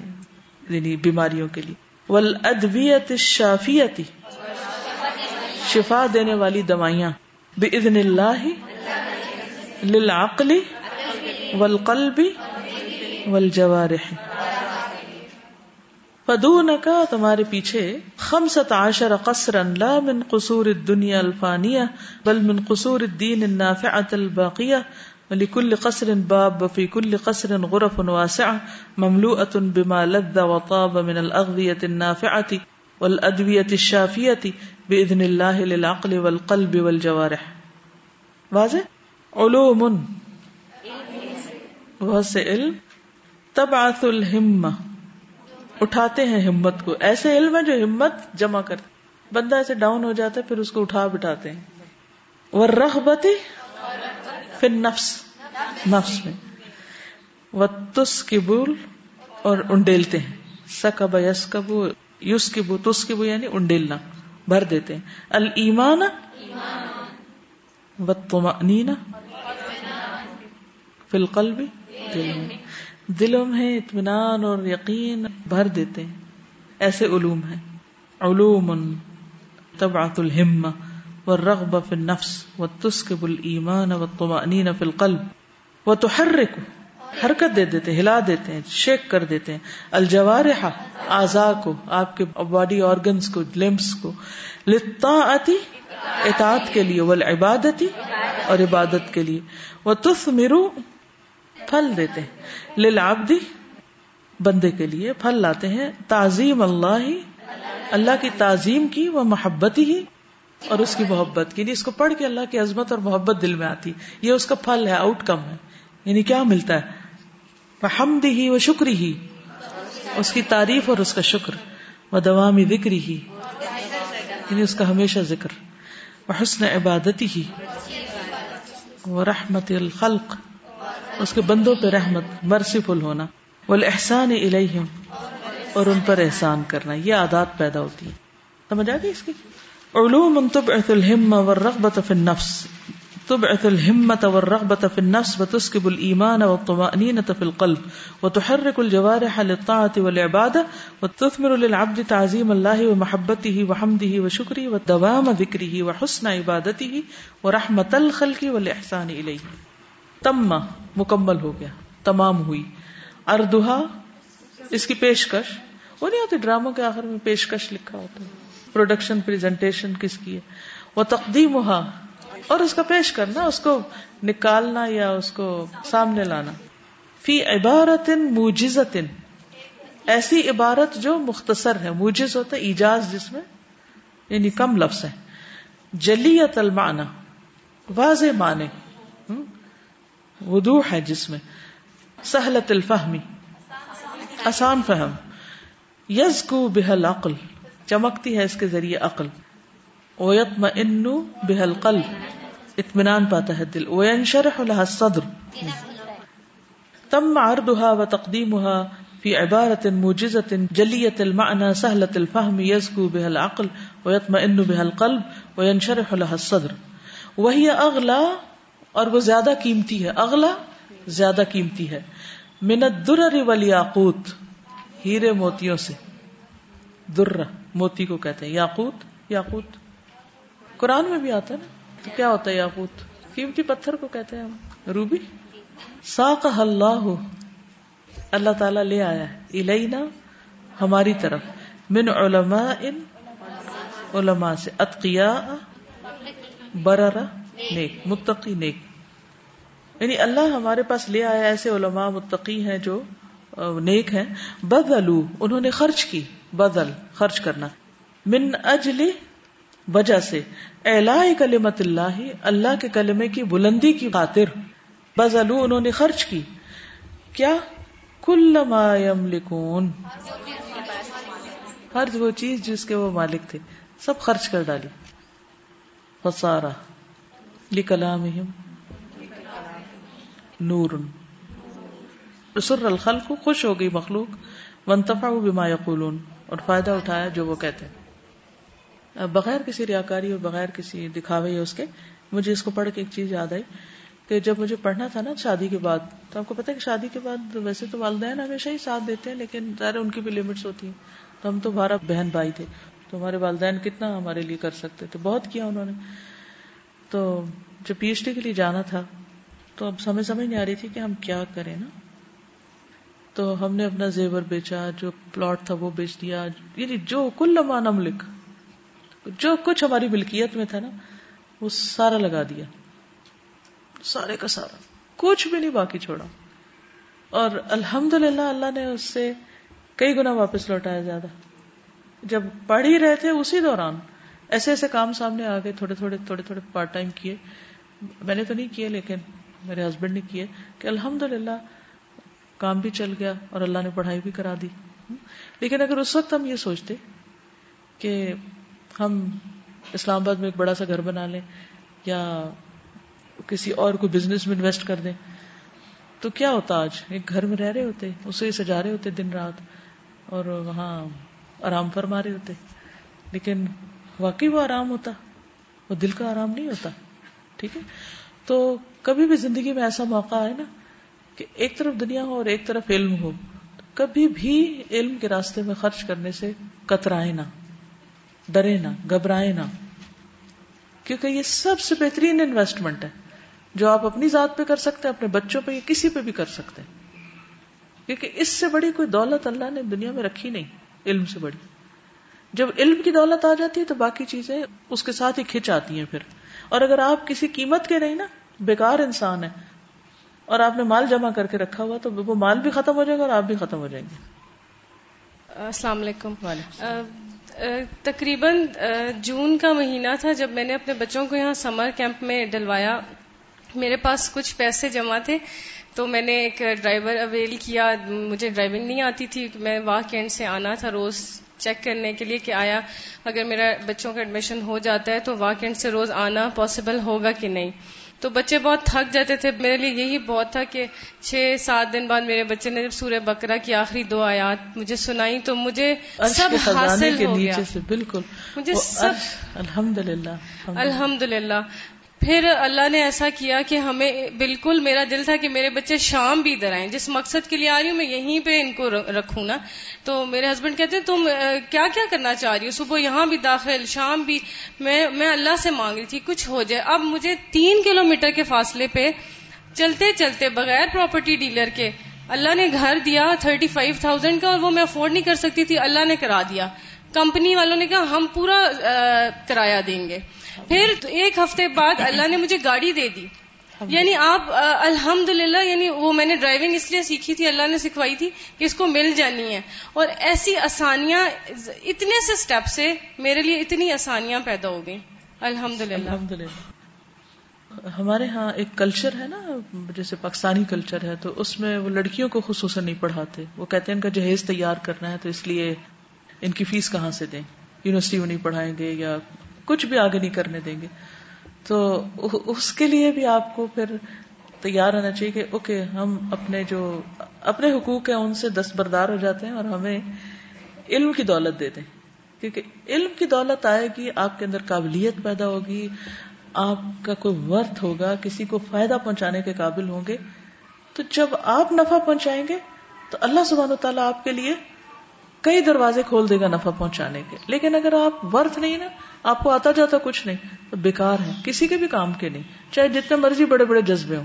یعنی بیماریوں کے لیے. والادویت الشافیتی. شفا دینے والی دوائیاں. باذن اللہ للعقل، والقلب، والجوارح. فدون کا تمہارے پیچھے خمسط عشر قصرا لا من قصور الدنيا الفانية بل من قصور الدين النافعة الباقية ولكل قصر باب وفي كل قصر غرف واسعة مملوءة بما لذ وطاب من الأغذية النافعة والأدوية الشافية بإذن الله للعقل والقلب والجوارح۔ واضح؟ علوم. بہت سے علم. تبعث الہمہ. اٹھاتے ہیں ہمت کو۔ ایسے علم ہے جو ہمت جمع کرتے بندہ ایسے ڈاؤن ہو جاتا ہے، پھر اس کو اٹھا بٹھاتے ہیں۔ وہ رغبتی پھر نفس نفس میں۔ وہ تس کی بول اور انڈیلتے ہیں۔ سکب یس کبو یوس کی بو تس کی بو یعنی انڈیلنا۔ بھر دیتے ہیں۔ المان و تمانینا فی القلب۔ دل میں دلوں میں اطمینان اور یقین بھر دیتے ہیں۔ ایسے علوم ہیں۔ علوم تبعت الہم والرغبہ فی النفس والتسکب الایمان والطمأنین فی القلب وتحرک، حرکت دے دیتے ہلا دیتے ہیں، شیک کر دیتے ہیں۔ الجوارح، اعضاء کو، آپ کے باڈی آرگنز کو، لمبس کو۔ للطاعتی اطاعت کے لیے۔ والعبادتی اور عبادت کے لیے۔ وتثمرو پھل دیتے ہیں۔ للعبدی بندے کے لیے پھل لاتے ہیں۔ تعظیم اللہ ہی اللہ کی تعظیم کی وہ محبت ہی۔ اور اس کی محبت کی اس کو پڑھ کے اللہ کی عظمت اور محبت دل میں آتی۔ یہ اس کا پھل ہے آؤٹ کم ہے۔ یعنی کیا ملتا ہے؟ حمد ہی وہ شکری ہی۔ اس کی تعریف اور اس کا شکر۔ وہ دوامی ذکری ہی۔ یعنی اس کا ہمیشہ ذکر۔ وہ حسن عبادتی ہی۔ وہ رحمت الخلق۔ اس کے بندوں پہ رحمت مرسیفل ہونا احسان الہم اور ان پر احسان کرنا، یہ عادات پیدا ہوتی ہے سمجھ آ گئی اس کی؟ علوم تبعث الہم والرغبت فی النفس، تبعث الهمة والرغبة في النفس، وتسكب الإيمان والطمأنينة في القلب، وتحرك الجوارح للطاعة والعبادة، وتثمر للعبد تعظيم الله ومحبته وحمده وشكره ودوام ذكره وحسن عبادته، ورحمة الخلق والإحسان إليه۔ تم مکمل ہو گیا، تمام ہوئی۔ اردوہا، اس کی پیشکش۔ وہ نہیں ہوتی ڈراموں کے آخر میں پیشکش لکھا ہوتا ہے۔ پروڈکشن، پریزنٹیشن کس کی ہے؟ وہ تقدیم اور اس کا پیش کرنا، اس کو نکالنا یا اس کو سامنے لانا۔ فی عبارت موجزت ایسی عبارت جو مختصر ہے، موجز ہوتا ہے ایجاز جس میں یعنی کم لفظ ہے جلیت المعنی، واضح معنی۔ وضوح ہے جس میں۔ سہلت الفہمی، آسان فہم۔ یز کو بحل عقل چمکتی ہے اس کے ذریعے عقل۔ اویتم انو بحل قلب اطمینان پاتا ہے دل۔ وینشرح لها الصدر۔ تم عرضها وتقديمها في عبارة موجزة جلية المعنى سهلة الفهم يزكو بها العقل ويطمئن بها القلب وينشرح لها الصدر۔ وهي أغلى اور وہ زیادہ قیمتی ہے۔ اگلا زیادہ قیمتی ہے۔ منت در ولیاقوت ہیرے موتیوں سے۔ در موتی کو کہتے ہیں۔ یاقوت یاقوت۔ قرآن میں بھی آتا ہے نا۔ تو کیا ہوتا ہے یاقوت؟ قیمتی پتھر کو کہتے ہیں ہم۔ روبی؟ ساق اللہ اللہ تعالیٰ لے آیا ہے۔ الینا، ہماری طرف۔ من علماء ان علماء سے۔ اتقیا بررا نیک، متقی نیک۔ یعنی اللہ ہمارے پاس لے آیا ایسے علماء متقی ہیں جو نیک ہیں۔ بدلو، انہوں نے خرچ کی۔ بدل، خرچ کرنا۔ من اجل وجہ سے الا کلمت اللہ اللہ کے کلمے کی بلندی کی خاطر۔ بزلو انہوں نے خرچ کی۔ کیا؟ کل ما یملکون۔ ہر وہ چیز جس کے وہ مالک تھے، سب خرچ کر ڈالی۔ فسارا لکلام نور. سر الخلق، خوش ہو گئی مخلوق. ونتفا بما یقولون. اور فائدہ اٹھایا جو وہ کہتے ہیں. بغیر کسی ریاکاری اور بغیر کسی دکھاوے اس کے، مجھے اس کو پڑھ کے ایک چیز یاد آئی کہ جب مجھے پڑھنا تھا نا شادی کے بعد، تو آپ کو پتا کہ شادی کے بعد ویسے تو والدین ہمیشہ ہی ساتھ دیتے ہیں، لیکن ظاہر ان کی بھی لمٹس ہوتی ہیں۔ تو ہم تو بارہ بہن بھائی تھے، تو ہمارے والدین کتنا ہمارے لیے کر سکتے تھے، بہت کیا انہوں نے۔ تو جب پی ایچ ڈی کے لیے جانا تھا، تو اب سمجھ سمجھ نہیں آ رہی تھی کہ ہم کیا کریں نا۔ تو ہم نے اپنا زیور بیچا، جو پلاٹ تھا وہ بیچ دیا۔ یعنی جو کل لمانم لکھ، جو کچھ ہماری ملکیت میں تھا نا، وہ سارا لگا دیا۔ سارے کا سارا۔ کچھ بھی نہیں باقی چھوڑا۔ اور الحمد للہ اللہ نے اس سے کئی گنا واپس لوٹایا زیادہ۔ جب پڑھ ہی رہے تھے اسی دوران ایسے ایسے کام سامنے آ گئے، تھوڑے تھوڑے تھوڑے تھوڑے پارٹ ٹائم کیے۔ میں نے تو نہیں کیے، لیکن میرے ہسبینڈ نے کیے کہ الحمد للہ کام بھی چل گیا اور اللہ نے پڑھائی بھی کرا دی۔ لیکن اگر اس وقت ہم یہ سوچتے کہ ہم اسلام آباد میں ایک بڑا سا گھر بنا لیں یا کسی اور کو بزنس میں انویسٹ کر دیں، تو کیا ہوتا آج؟ ایک گھر میں رہ رہے ہوتے، اسے سجا رہے ہوتے دن رات اور وہاں آرام فرما رہے ہوتے۔ لیکن واقعی وہ آرام ہوتا، وہ دل کا آرام نہیں ہوتا، ٹھیک ہے؟ تو کبھی بھی زندگی میں ایسا موقع آئے نا کہ ایک طرف دنیا ہو اور ایک طرف علم ہو کبھی بھی علم کے راستے میں خرچ کرنے سے کترائے نہ، ڈرے نہ، گھبرائے نہ، کیونکہ یہ سب سے بہترین انویسٹمنٹ ہے، جو آپ اپنی ذات پہ کر سکتے ہیں، اپنے بچوں پہ یا کسی پہ بھی کر سکتے ہیں، کیونکہ اس سے بڑی کوئی دولت اللہ نے دنیا میں رکھی نہیں، علم سے بڑی۔ جب علم کی دولت آ جاتی ہے تو باقی چیزیں اس کے ساتھ ہی کھچ آتی ہیں پھر۔ اور اگر آپ کسی قیمت کے نہیں نا بیکار انسان ہے اور آپ نے مال جمع کر کے رکھا ہوا تو وہ مال بھی ختم ہو جائے گا اور آپ بھی ختم ہو جائیں گے۔ السلام علیکم۔ تقریباً جون کا مہینہ تھا جب میں نے اپنے بچوں کو یہاں سمر کیمپ میں ڈلوایا۔ میرے پاس کچھ پیسے جمع تھے تو میں نے ایک ڈرائیور اویل کیا۔ مجھے ڈرائیونگ نہیں آتی تھی میں واہ کینڈ سے آنا تھا روز۔ چیک کرنے کے لیے کہ آیا اگر میرا بچوں کا ایڈمیشن ہو جاتا ہے تو واہ کینڈ سے روز آنا پاسبل ہوگا کہ نہیں۔ تو بچے بہت تھک جاتے تھے۔ میرے لیے یہی بہت تھا کہ چھ سات دن بعد میرے بچے نے جب سورہ بکرا کی آخری دو آیات مجھے سنائی تو مجھے سب حاصل ہو گیا۔ بالکل۔ مجھے سب الحمد للہ الحمد للہ پھر اللہ نے ایسا کیا کہ ہمیں بالکل میرا دل تھا کہ میرے بچے شام بھی ادھر آئیں۔ جس مقصد کے لیے آ رہی ہوں، میں یہیں پہ ان کو رکھوں نا۔ تو میرے ہسبینڈ کہتے ہیں، تم کیا کیا کرنا چاہ رہی ہو؟ صبح یہاں بھی داخل، شام بھی۔ میں میں اللہ سے مانگ رہی تھی، کچھ ہو جائے۔ اب مجھے تین کلو میٹر کے فاصلے پہ چلتے چلتے بغیر پراپرٹی ڈیلر کے اللہ نے گھر دیا تھرٹی فائیو تھاؤزینڈ کا اور وہ میں افورڈ نہیں کر سکتی تھی، اللہ نے کرا دیا۔ کمپنی والوں نے کہا ہم پورا کرایہ دیں گے۔ پھر ایک ہفتے بعد اللہ نے مجھے گاڑی دے دی۔ یعنی آپ الحمد للہ یعنی وہ میں نے ڈرائیونگ اس لیے سیکھی تھی، اللہ نے سکھوائی تھی کہ اس کو مل جانی ہے۔ اور ایسی آسانیاں، اتنے سے اسٹیپ سے میرے لیے اتنی آسانیاں پیدا ہو گئی الحمد للہ الحمد للہ ہمارے ہاں ایک کلچر ہے نا، جیسے پاکستانی کلچر ہے، تو اس میں وہ لڑکیوں کو خصوصاً نہیں پڑھاتے۔ وہ کہتے ہیں ان کا جہیز تیار کرنا ہے، تو اس لیے ان کی فیس کہاں سے دیں؟ یونیورسٹی میں نہیں پڑھائیں گے یا کچھ بھی آگے نہیں کرنے دیں گے؟ تو اس کے لیے بھی آپ کو پھر تیار ہونا چاہیے کہ اوکے، ہم اپنے جو اپنے حقوق ہیں ان سے دستبردار ہو جاتے ہیں اور ہمیں علم کی دولت دے دیں۔ کیونکہ علم کی دولت آئے گی، آپ کے اندر قابلیت پیدا ہوگی، آپ کا کوئی ورتھ ہوگا، کسی کو فائدہ پہنچانے کے قابل ہوں گے۔ تو جب آپ نفع پہنچائیں گے، تو اللہ سبحانہ و تعالیٰ آپ کے لیے کئی دروازے کھول دے گا نفع پہنچانے کے۔ لیکن اگر آپ ورتھ نہیں نا، آپ کو آتا جاتا کچھ نہیں، تو بیکار ہے کسی کے بھی کام کے نہیں۔ چاہے جتنے مرضی بڑے بڑے جذبے ہوں۔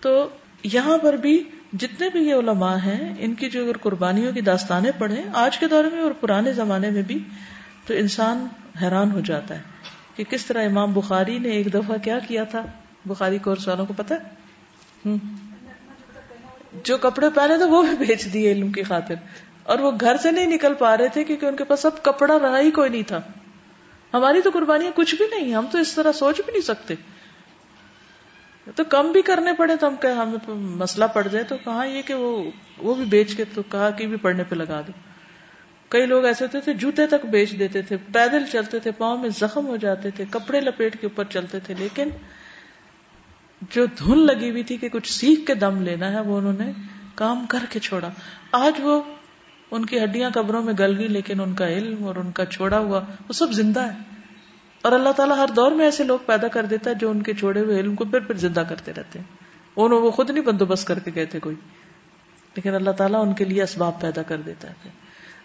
تو یہاں پر بھی جتنے بھی یہ علماء ہیں، ان کی جو اگر قربانیوں کی داستانیں پڑھیں، آج کے دور میں اور پرانے زمانے میں بھی، تو انسان حیران ہو جاتا ہے کہ کس طرح امام بخاری نے ایک دفعہ کیا کیا تھا۔ بخاری کورس والوں کو پتا جو کپڑے پہنے تھے، وہ بھی بیچ دیے علم کی خاطر۔ اور وہ گھر سے نہیں نکل پا رہے تھے کیونکہ ان کے پاس اب کپڑا رہا ہی کوئی نہیں تھا۔ ہماری تو قربانیاں کچھ بھی نہیں، ہم تو اس طرح سوچ بھی نہیں سکتے۔ تو کم بھی کرنے پڑے تو ہم کہ ہمیں مسئلہ پڑ جائے تو کہاں یہ کہ وہ وہ بھی بیچ کے تو کہا کہ بھی پڑھنے پہ لگا دو۔ کئی لوگ ایسے ہوتے تھے، جوتے تک بیچ دیتے تھے، پیدل چلتے تھے، پاؤں میں زخم ہو جاتے تھے، کپڑے لپیٹ کے اوپر چلتے تھے۔ لیکن جو دھن لگی ہوئی تھی کہ کچھ سیکھ کے دم لینا ہے، وہ انہوں نے کام کر کے چھوڑا۔ آج وہ ان کی ہڈیاں قبروں میں گل گئی، لیکن ان کا علم اور ان کا چھوڑا ہوا، وہ سب زندہ ہے اور اللہ تعالیٰ ہر دور میں ایسے لوگ پیدا کر دیتا ہے جو ان کے چھوڑے ہوئے علم کو پھر پھر زندہ کرتے رہتے ہیں۔ انہوں وہ خود نہیں بندوبست کر کے گئے تھے کوئی۔ لیکن اللہ تعالیٰ ان کے لیے اسباب پیدا کر دیتا ہے۔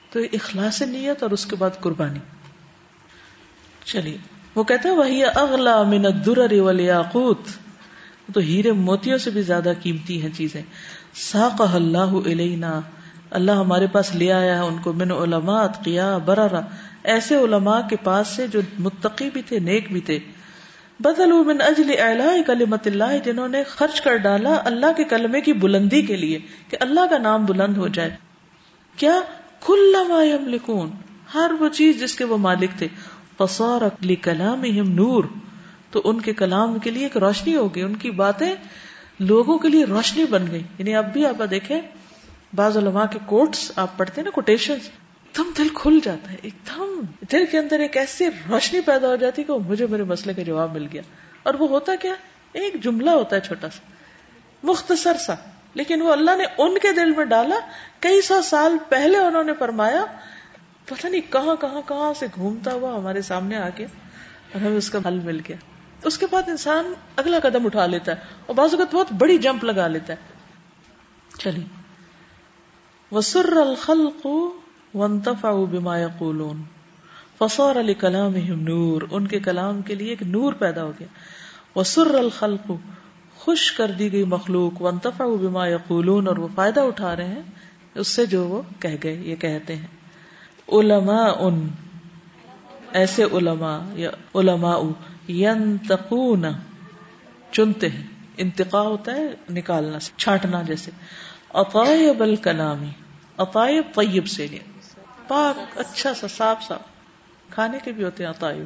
تو اخلاص نیت اور اس کے بعد قربانی۔ چلیے، وہ کہتے ہیں وہی اغلا من الدرر والیاقوت تو ہیرے موتیوں سے بھی زیادہ قیمتی ہیں چیزیں۔ ساق اللہ علینا اللہ ہمارے پاس لے آیا ہے، ان کو من علماء قیا برارا ایسے علماء کے پاس سے جو متقی بھی تھے، نیک بھی تھے۔ بدل من اجل اعلاء کلمت اللہ، جنہوں نے خرچ کر ڈالا اللہ کے کلمے کی بلندی کے لیے، کہ اللہ کا نام بلند ہو جائے۔ کیا؟ کل یملکون۔ ہر وہ چیز جس کے وہ مالک تھے۔ فصار لکلامہم نور۔ تو ان کے کلام کے لیے ایک روشنی ہو گئی، ان کی باتیں لوگوں کے لیے روشنی بن گئی۔ یعنی اب بھی آپ دیکھیں بعض علماء کے کوٹس آپ پڑھتے ہیں نا کوٹیشن ایک دم دل کھل جاتا ہے، ایک دم دل کے اندر ایک ایسی روشنی پیدا ہو جاتی کہ مجھے میرے مسئلے کا جواب مل گیا۔ اور وہ ہوتا کیا؟ ایک جملہ ہوتا ہے چھوٹا سا، مختصر سا، لیکن وہ اللہ نے ان کے دل میں ڈالا۔ کئی سو سال پہلے انہوں نے فرمایا، پتہ نہیں کہاں کہاں کہاں سے گھومتا ہوا ہمارے سامنے آ گیا اور ہمیں اس کا حل مل گیا۔ اس کے بعد انسان اگلا قدم اٹھا لیتا ہے اور بعض اوقات بہت بڑی جمپ لگا لیتا ہے۔ چلیے۔ وسر الخلق وانتفعوا بما يقولون. فصار لكلامهم نور. ان کے کلام کے لیے ایک نور پیدا ہو گیا. وسر الخلق، خوش کر دی گئی مخلوق. وانتفعوا بما يقولون. اور وہ فائدہ اٹھا رہے ہیں، اس سے جو وہ کہہ گئے، یہ کہتے ہیں. علماء ان ایسے علماء یا علماء ینتقون، چنتے ہیں. انتقا ہوتا ہے، نکالنا، چھانٹنا جیسے. اطائب الکلامی اطائب طیب سے لیا پاک اچھا سا، صاف صاف کھانے کے بھی ہوتے ہیں اطائب۔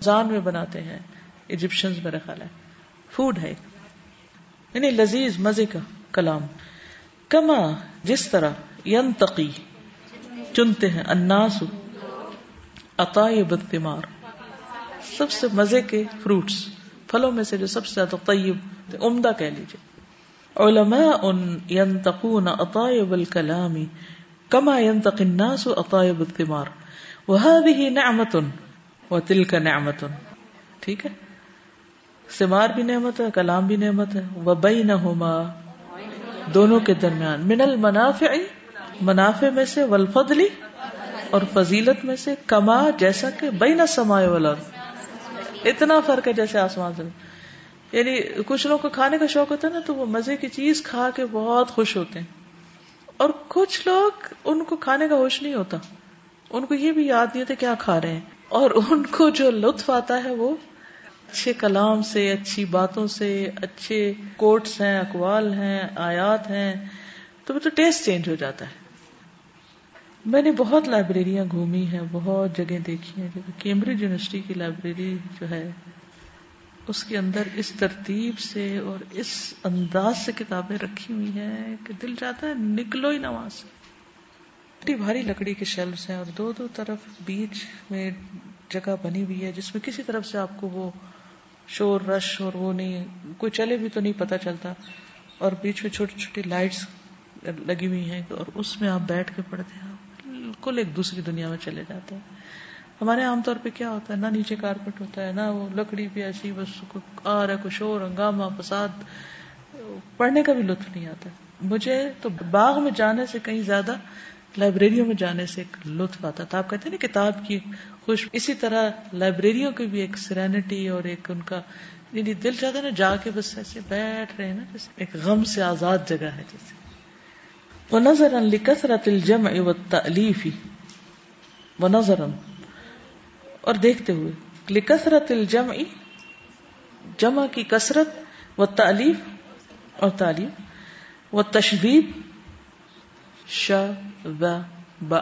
زان میں بناتے ہیں۔ ایجپشن میرا خیال ہے۔ فوڈ ہے۔ یعنی لذیذ، مزے کا کلام۔ کما، جس طرح ینتقی، چنتے ہیں۔ اناس اطائب الثمار۔ سب سے مزے کے فروٹس۔ پھلوں میں سے جو سب سے زیادہ طیب عمدہ کہہ لیجیے علماء ينتقون اطائب الكلام كما ينتقي الناس اطائب الثمار. وهذه نعمة، وتلك نعمة. ٹھیک ہے؟ ثمار بھی نعمت ہے، کلام بھی نعمت ہے. وبينهما دونوں کے درمیان. من المنافع، منافع میں سے، والفضل اور فضیلت میں سے، کما، جیسا کہ بین السماء والارض. اتنا فرق ہے جیسے آسمان سے۔ یعنی کچھ لوگوں کو کھانے کا شوق ہوتا ہے نا، تو وہ مزے کی چیز کھا کے بہت خوش ہوتے ہیں۔ اور کچھ لوگ ان کو کھانے کا ہوش نہیں ہوتا۔ ان کو یہ بھی یاد نہیں ہوتا کیا کھا رہے ہیں۔ اور ان کو جو لطف آتا ہے وہ اچھے کلام سے، اچھی باتوں سے، اچھے کوٹس ہیں، اقوال ہیں، آیات ہیں، تو وہ تو ٹیسٹ چینج ہو جاتا ہے۔ میں نے بہت لائبریریاں گھومی ہیں، بہت جگہ دیکھی ہیں۔ کیمبرج یونیورسٹی کی لائبریری جو ہے اس کے اندر اس ترتیب سے اور اس انداز سے کتابیں رکھی ہوئی ہیں کہ دل چاہتا ہے نکلو ہی نہ وہاں سے۔ بھاری لکڑی کے شیلفس ہیں اور دو دو طرف بیچ میں جگہ بنی ہوئی ہے جس میں کسی طرف سے آپ کو وہ شور رش اور وہ نہیں، کوئی چلے بھی تو نہیں پتا چلتا۔ اور بیچ میں چھوٹی چھوٹی لائٹس لگی ہوئی ہیں اور اس میں آپ بیٹھ کے پڑھتے ہیں۔ بالکل ایک دوسری دنیا میں چلے جاتے ہیں۔ ہمارے عام طور پہ کیا ہوتا ہے؟ نہ نیچے کارپیٹ ہوتا ہے، نہ وہ لکڑی بھی ایسی بس آ رہا کچھ اور، ہنگامہ، فساد، پڑھنے کا بھی لطف نہیں آتا۔ مجھے تو باغ میں جانے سے کہیں زیادہ، لائبریریوں میں جانے سے ایک لطف آتا تھا۔ آپ کہتے ہیں نا کتاب کی خوش، اسی طرح لائبریریوں کی بھی ایک سرینٹی اور ایک ان کا یعنی دل چاہتا ہے نا جا کے بس ایسے بیٹھ رہے نا، جیسے ایک غم سے آزاد جگہ ہے جیسے۔ وہ نظر لکثرت الجمع والتألیف وہ نظر اور دیکھتے ہوئے لکثرت الجمع، جمع کی کثرت و تعلیف اور تعلیم و تشبیب ش و با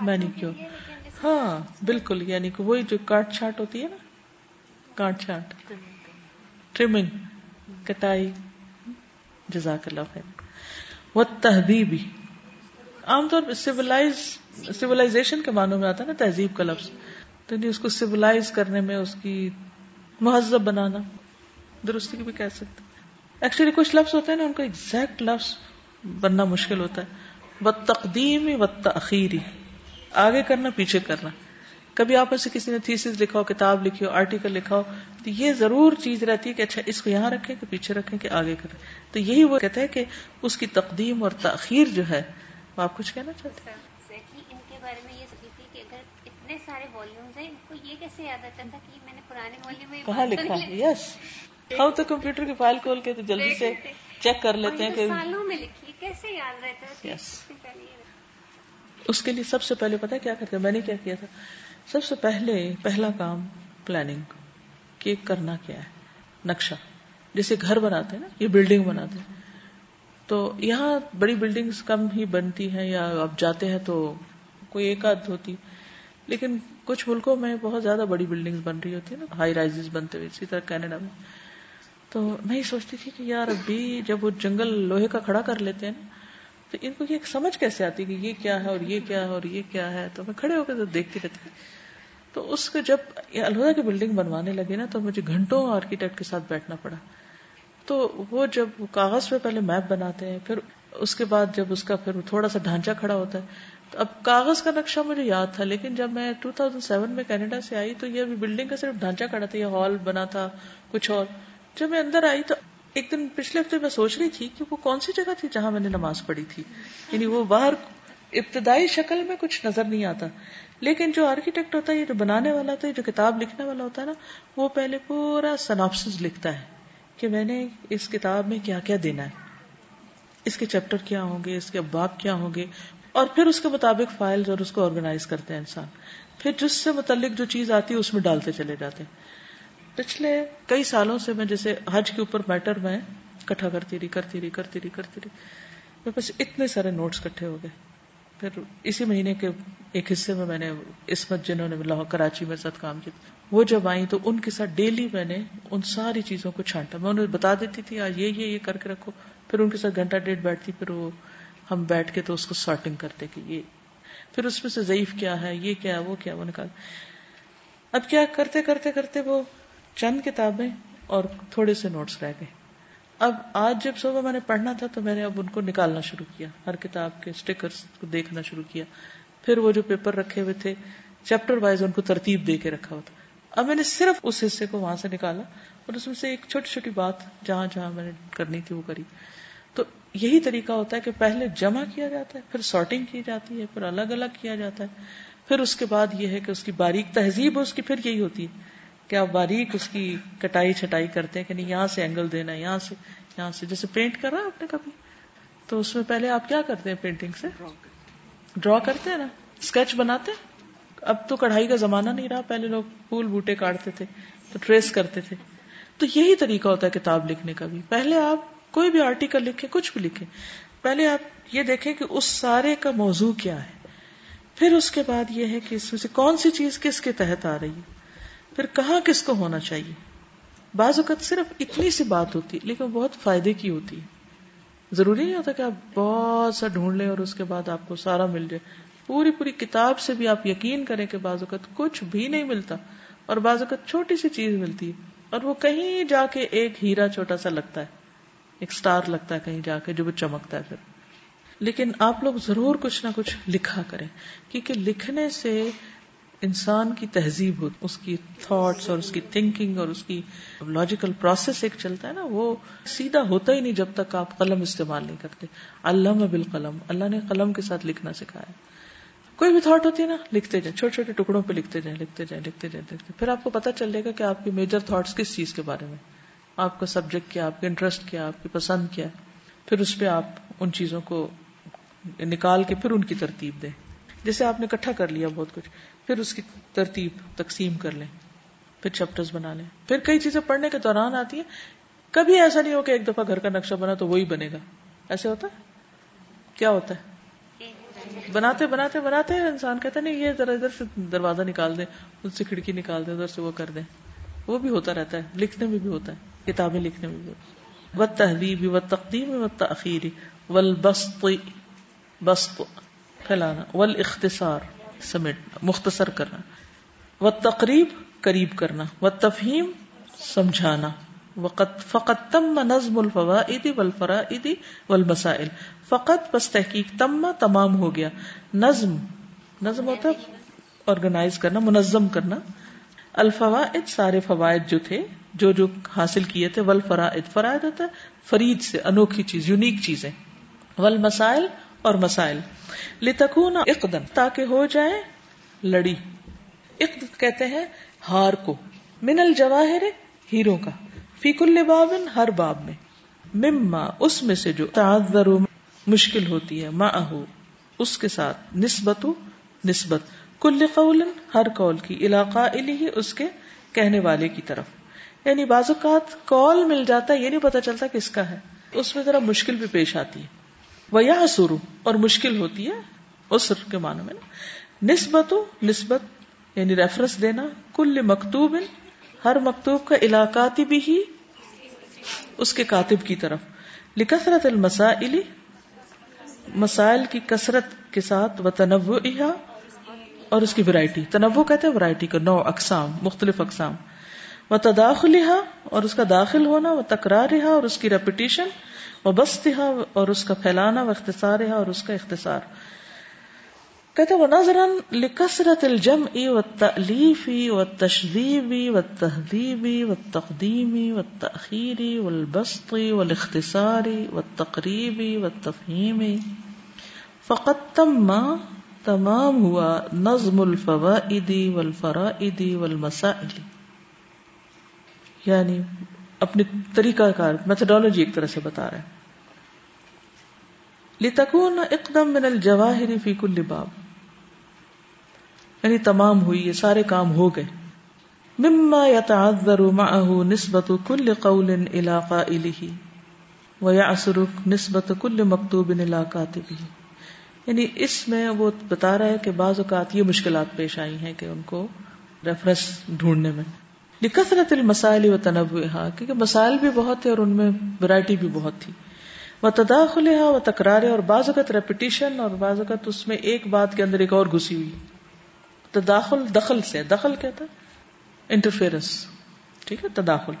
مینیکیور ہاں بالکل یعنی کہ وہی جو کاٹ چھانٹ ہوتی ہے نا۔ کاٹ چھانٹ ٹریمنگ کٹائی۔ جزاک اللہ خیر۔ وہ تہذیبی عام طور پہ سیولائز کے معنوں میں آتا ہے نا تہذیب کا لفظ۔ تو نہیں اس کو سیولائز کرنے میں اس کی مہذب بنانا۔ درستی بھی کہہ سکتے ایکچولی کچھ لفظ ہوتے ہیں نا، ان کا ایگزیکٹ لفظ بننا مشکل ہوتا ہے۔ و تقدیم و تخیری آگے کرنا، پیچھے کرنا۔ کبھی آپ سے کسی نے تھیسز لکھا ہو، کتاب لکھی ہو آرٹیکل لکھا ہو، تو یہ ضرور چیز رہتی ہے کہ اچھا اس کو یہاں رکھیں کہ پیچھے رکھیں کہ آگے کریں۔ تو یہی وہ کہتے ہیں کہ اس کی تقدیم اور تاخیر جو ہے آپ کچھ کہنا چاہتے ہیں؟ ان کے بارے میں یہ سوچی کہ اگر اتنے سارے والیومز ہیں ان کو یہ کیسے یاد آتا تھا کہ میں نے پرانے والیوم میں کہاں لکھا؟ یس ہم تو کمپیوٹر کی فائل کھول کے تو جلدی سے چیک کر لیتے ہیں کہ سالوں میں لکھی کیسے یاد رہتا یس اس کے لیے سب سے پہلے پتا کیا کرتے میں نے کیا کیا تھا؟ سب سے پہلے پہلا کام پلاننگ کہ کرنا کیا ہے؟ نقشہ جیسے گھر بناتے ہیں نا یہ بلڈنگ بناتے ہیں۔ تو یہاں بڑی بلڈنگ کم ہی بنتی ہیں یا اب جاتے ہیں تو کوئی ایک آدھ ہوتی لیکن کچھ ملکوں میں بہت زیادہ بڑی بلڈنگ بن رہی ہوتی ہے نا ہائی رائز بنتے ہوئے، اسی طرح کینیڈا میں۔ تو میں یہ سوچتی تھی کہ یار ابھی جب وہ جنگل لوہے کا کھڑا کر لیتے ہیں نا، تو ان کو یہ سمجھ کیسے آتی کہ یہ کیا ہے اور یہ کیا ہے اور یہ کیا ہے؟ تو میں کھڑے ہو کے تو دیکھتی رہتی۔ تو اس کو جب الہدا کی بلڈنگ بنوانے لگے نا، تو مجھے گھنٹوں آرکیٹیکٹ کے ساتھ بیٹھنا پڑا۔ تو وہ جب کاغذ پہ پہلے میپ بناتے ہیں، پھر اس کے بعد جب اس کا پھر تھوڑا سا ڈھانچہ کھڑا ہوتا ہے۔ تو اب کاغذ کا نقشہ مجھے یاد تھا، لیکن جب میں 2007 میں کینیڈا سے آئی تو یہ بلڈنگ کا صرف ڈھانچہ کھڑا تھا، یہ ہال بنا تھا، کچھ اور۔ جب میں اندر آئی تو ایک دن پچھلے ہفتے میں سوچ رہی تھی کہ وہ کون سی جگہ تھی جہاں میں نے نماز پڑھی تھی۔ یعنی وہ باہر ابتدائی شکل میں کچھ نظر نہیں آتا۔ لیکن جو آرکیٹیکٹ ہوتا ہے، یہ جو بنانے والا ہوتا ہے، جو کتاب لکھنے والا ہوتا ہے نا، وہ پہلے پورا سناپس لکھتا ہے۔ کہ میں نے اس کتاب میں کیا کیا دینا ہے؟ اس کے چیپٹر کیا ہوں گے؟ اس کے اباب کیا ہوں گے؟ اور پھر اس کے مطابق فائل اور اس کو آرگنائز کرتے ہیں انسان۔ پھر جس سے متعلق جو چیز آتی ہے اس میں ڈالتے چلے جاتے ہیں۔ پچھلے کئی سالوں سے میں جیسے حج کے اوپر میٹر میں کٹھا کرتی رہی کرتی رہی کرتی رہی کرتی رہی۔ بس اتنے سارے نوٹس کٹھے ہو گئے۔ پھر اسی مہینے کے ایک حصے میں میں نے اسمت جنہوں نے لاہور، کراچی میں ساتھ کام کیا، وہ جب آئی تو ان کے ساتھ ڈیلی میں نے ان ساری چیزوں کو چھانٹا۔ میں انہیں بتا دیتی تھی آج یہ یہ یہ کر کے رکھو۔ پھر ان کے ساتھ گھنٹہ ڈیڑھ بیٹھتی، پھر وہ ہم بیٹھ کے تو اس کو سارٹنگ کرتے کہ یہ، پھر اس میں سے ضعیف کیا ہے، یہ کیا ہے، وہ کیا وہ نکال۔ اب کیا کرتے کرتے کرتے وہ چند کتابیں اور تھوڑے سے نوٹس رہ گئے۔ اب آج جب صبح میں نے پڑھنا تھا تو میں نے اب ان کو نکالنا شروع کیا، ہر کتاب کے اسٹیکر کو دیکھنا شروع کیا۔ پھر وہ جو پیپر رکھے ہوئے تھے چیپٹر وائز ان کو ترتیب دے کے رکھا ہوا تھا۔ اب میں نے صرف اس حصے کو وہاں سے نکالا اور اس میں سے ایک چھوٹی چھوٹی بات جہاں جہاں میں نے کرنی تھی وہ کری۔ تو یہی طریقہ ہوتا ہے کہ پہلے جمع کیا جاتا ہے، پھر سارٹنگ کی جاتی ہے، پھر الگ الگ کیا جاتا ہے۔ پھر اس کے بعد یہ ہے کہ اس کی باریک تہذیب اس کی پھر یہی ہوتی ہے۔ کہ آپ باریک اس کی کٹائی چھٹائی کرتے ہیں کہ نہیں، یہاں سے اینگل دینا ہے، یہاں سے یہاں سے۔ جیسے پینٹ کر رہا آپ نے کبھی؟ تو اس میں پہلے آپ کیا کرتے ہیں پینٹنگ سے؟ ڈرا کرتے ہیں نا؟ اسکیچ بناتے ہیں؟ اب تو کڑھائی کا زمانہ نہیں رہا، پہلے لوگ پھول بوٹے کاٹتے تھے، تو ٹریس کرتے تھے۔ تو یہی طریقہ ہوتا ہے کتاب لکھنے کا بھی۔ پہلے آپ کوئی بھی آرٹیکل لکھے کچھ بھی لکھے پہلے آپ یہ دیکھیں کہ اس سارے کا موضوع کیا ہے۔ پھر اس کے بعد یہ ہے کہ اس میں سے کون سی چیز کس کے تحت آ رہی ہے؟ پھر کہاں کس کو ہونا چاہیے؟ بعض اوقات صرف اتنی سی بات ہوتی، لیکن بہت فائدے کی ہوتی۔ ہے ضروری نہیں ہوتا کہ آپ بہت سا ڈھونڈ لیں اور اس کے بعد آپ کو سارا مل جائے۔ پوری پوری کتاب سے بھی آپ یقین کریں کہ بعض اوقات کچھ بھی نہیں ملتا اور بعض اوقات چھوٹی سی چیز ملتی ہے اور وہ کہیں جا کے ایک ہیرا چھوٹا سا لگتا ہے، ایک سٹار لگتا ہے کہیں جا کے جو وہ چمکتا ہے پھر۔ لیکن آپ لوگ ضرور کچھ نہ کچھ لکھا کریں، کیونکہ لکھنے سے انسان کی تہذیب ہو، اس کی تھاٹس اور اس کی تھنکنگ اور اس کی لاجیکل پروسیس ایک چلتا ہے نا، وہ سیدھا ہوتا ہی نہیں جب تک آپ قلم استعمال نہیں کرتے۔ علامہ بالقلم، اللہ نے قلم کے ساتھ لکھنا سکھایا۔ کوئی بھی تھاٹ ہوتی ہے نا، لکھتے جائیں، چھوٹے چھوٹے ٹکڑوں پہ لکھتے جائیں لکھتے جائیں لکھتے جائیں، لکھتے پھر آپ کو پتا چل جائے گا کہ آپ کی میجر تھاٹس کس چیز کے بارے میں۔ آپ کا سبجیکٹ کیا، آپ کا انٹرسٹ کیا، آپ کی پسند کیا۔ پھر اس پہ آپ ان چیزوں کو نکال کے پھر ان کی ترتیب دیں۔ جیسے آپ نے اکٹھا کر لیا بہت کچھ۔ پھر اس کی ترتیب، تقسیم کر لیں، پھر چیپٹر بنا لیں۔ پھر کئی چیزیں پڑھنے کے دوران آتی ہیں۔ کبھی ایسا نہیں ہو کہ ایک دفعہ گھر کا نقشہ بنا تو وہی بنے گا۔ ایسے ہوتا ہے؟ کیا ہوتا ہے؟ بناتے بناتے بناتے انسان کہتا نہیں، یہ ذرا ادھر سے دروازہ نکال دیں اس سے کھڑکی نکال دیں، ادھر سے وہ کر دیں۔ وہ بھی ہوتا رہتا ہے، لکھنے میں بھی ہوتا ہے، کتابیں لکھنے میں بھی و تحریب و تقدیم و تخیر ول بست بست پھیلانا ول اختصار سمیٹنا، مختصر کرنا۔ و تقریب قریب کرنا، و تفہیم سمجھانا۔ وقت فقط تم نظم الفوائد والفرائد والمسائل۔ فقط بس تحقیق، تم تمام ہو گیا۔ نظم نظم ہوتا آرگنائز کرنا، منظم کرنا۔ الفوائد، سارے فوائد جو تھے، جو جو حاصل کیے تھے، والفرائد۔ فرائد ہوتا ہے، فرید سے، انوکھی چیز، یونیک چیزیں۔ والمسائل اور مسائل۔ لتکون اقدم تاکہ ہو جائے لڑی۔ اقد کہتے ہیں ہار کو۔ من الجواہر ہیرو کا۔ فی کل باب، ہر باب میں۔ مما، اس میں سے جو تعذر مشکل ہوتی ہے۔ ما اس کے ساتھ۔ نسبت نسبت۔ کل قول، ہر قول کی۔ علاقہ ہی اس کے کہنے والے کی طرف۔ یعنی بعض اوقات کال مل جاتا ہے، یہ نہیں پتا چلتا کس کا ہے۔ اس میں ذرا مشکل بھی پیش آتی ہے۔ وہ یا سرو اور مشکل ہوتی ہے اسر کے معنی میں نسبت نسبت یعنی ریفرنس دینا، کل مکتوب، ہر مکتوب کا علاقاتی بھی ہی اس کے کاتب کی طرف۔ لکثرت المسائل، مسائل کی کثرت کے ساتھ و تنوع اور اس کی ورائٹی تنوع کہتے ہیں ورائٹی کا نو اقسام، مختلف اقسام۔ و تداخل اور اس کا داخل ہونا و تکرار اور اس کی ریپیٹیشن و بست اور اس کا پھیلانا و اختصار اور اس کا اختصار۔ کہتے وہ نظرن لکثرت الجمع والتألیف والتشذیب والتہذیب والتقدیم والتأخیر والبسط والاختصار والتقریب والتفہیم فقط تم تمام ہوا نظم الفوائد والفرائد والمسائل۔ یعنی اپنی طریقہ کار میتھڈالوجی ایک طرح سے بتا رہے لتکون اقدم من الجواہر فی کل باب۔ یعنی تمام ہوئی، یہ سارے کام ہو گئے۔ مما يتعذر معه نسبت كل قول الى قائله ويعسر نسبت كل مكتوب الى كاتبه۔ یعنی اس میں وہ بتا رہا ہے کہ بعض اوقات یہ مشکلات پیش آئی ہیں کہ ان کو ریفرنس ڈھونڈنے میں۔ لکثرت المسائل و تنوعها کیونکہ مسائل بھی بہت تھے اور ان میں ورائٹی بھی بہت تھی۔ وہ تداخلها و تکرار اور بعض اوقات ریپیٹیشن اور بعض اوقات اس میں ایک بات کے اندر ایک اور گھسی ہوئی۔ تداخل دخل سے، دخل کہتا انٹرفیئرنس ٹھیک ہے؟ تداخل۔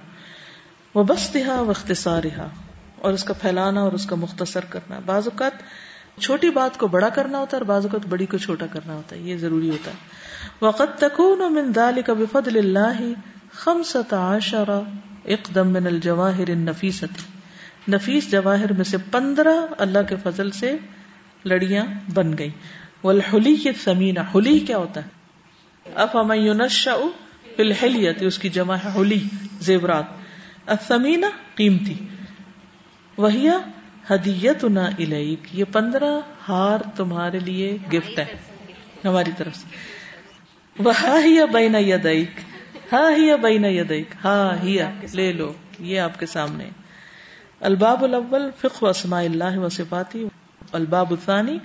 وہ بس دہا و اختصار اور اس کا پھیلانا اور اس کا مختصر کرنا۔ بعض اوقات چھوٹی بات کو بڑا کرنا ہوتا ہے اور بعض اوقات بڑی کو چھوٹا کرنا ہوتا ہے، یہ ضروری ہوتا ہے۔ وقت تکون من ذلك بفضل اللہ خمسة عشر اقدم من الجواہر النفیسة نفیس جواہر میں سے پندرہ اللہ کے فضل سے لڑیاں بن گئی والحلی کی سمینہ حلی کیا ہوتا ہے؟ افام یونشا فلحلیت اس کی جمع ہے ہولی زیورات. الثمینہ قیمتی. وہی ہدیت نہ الیک، یہ پندرہ ہار تمہارے لیے گفٹ ہے، ہماری طرف سے. وہ بین یدیک. ہاں ہی بین یدیک ہاں ہی لے لو یہ آپ کے سامنے۔ الباب الاول فقہ اسماء اللہ و صفاتی الباب الثانی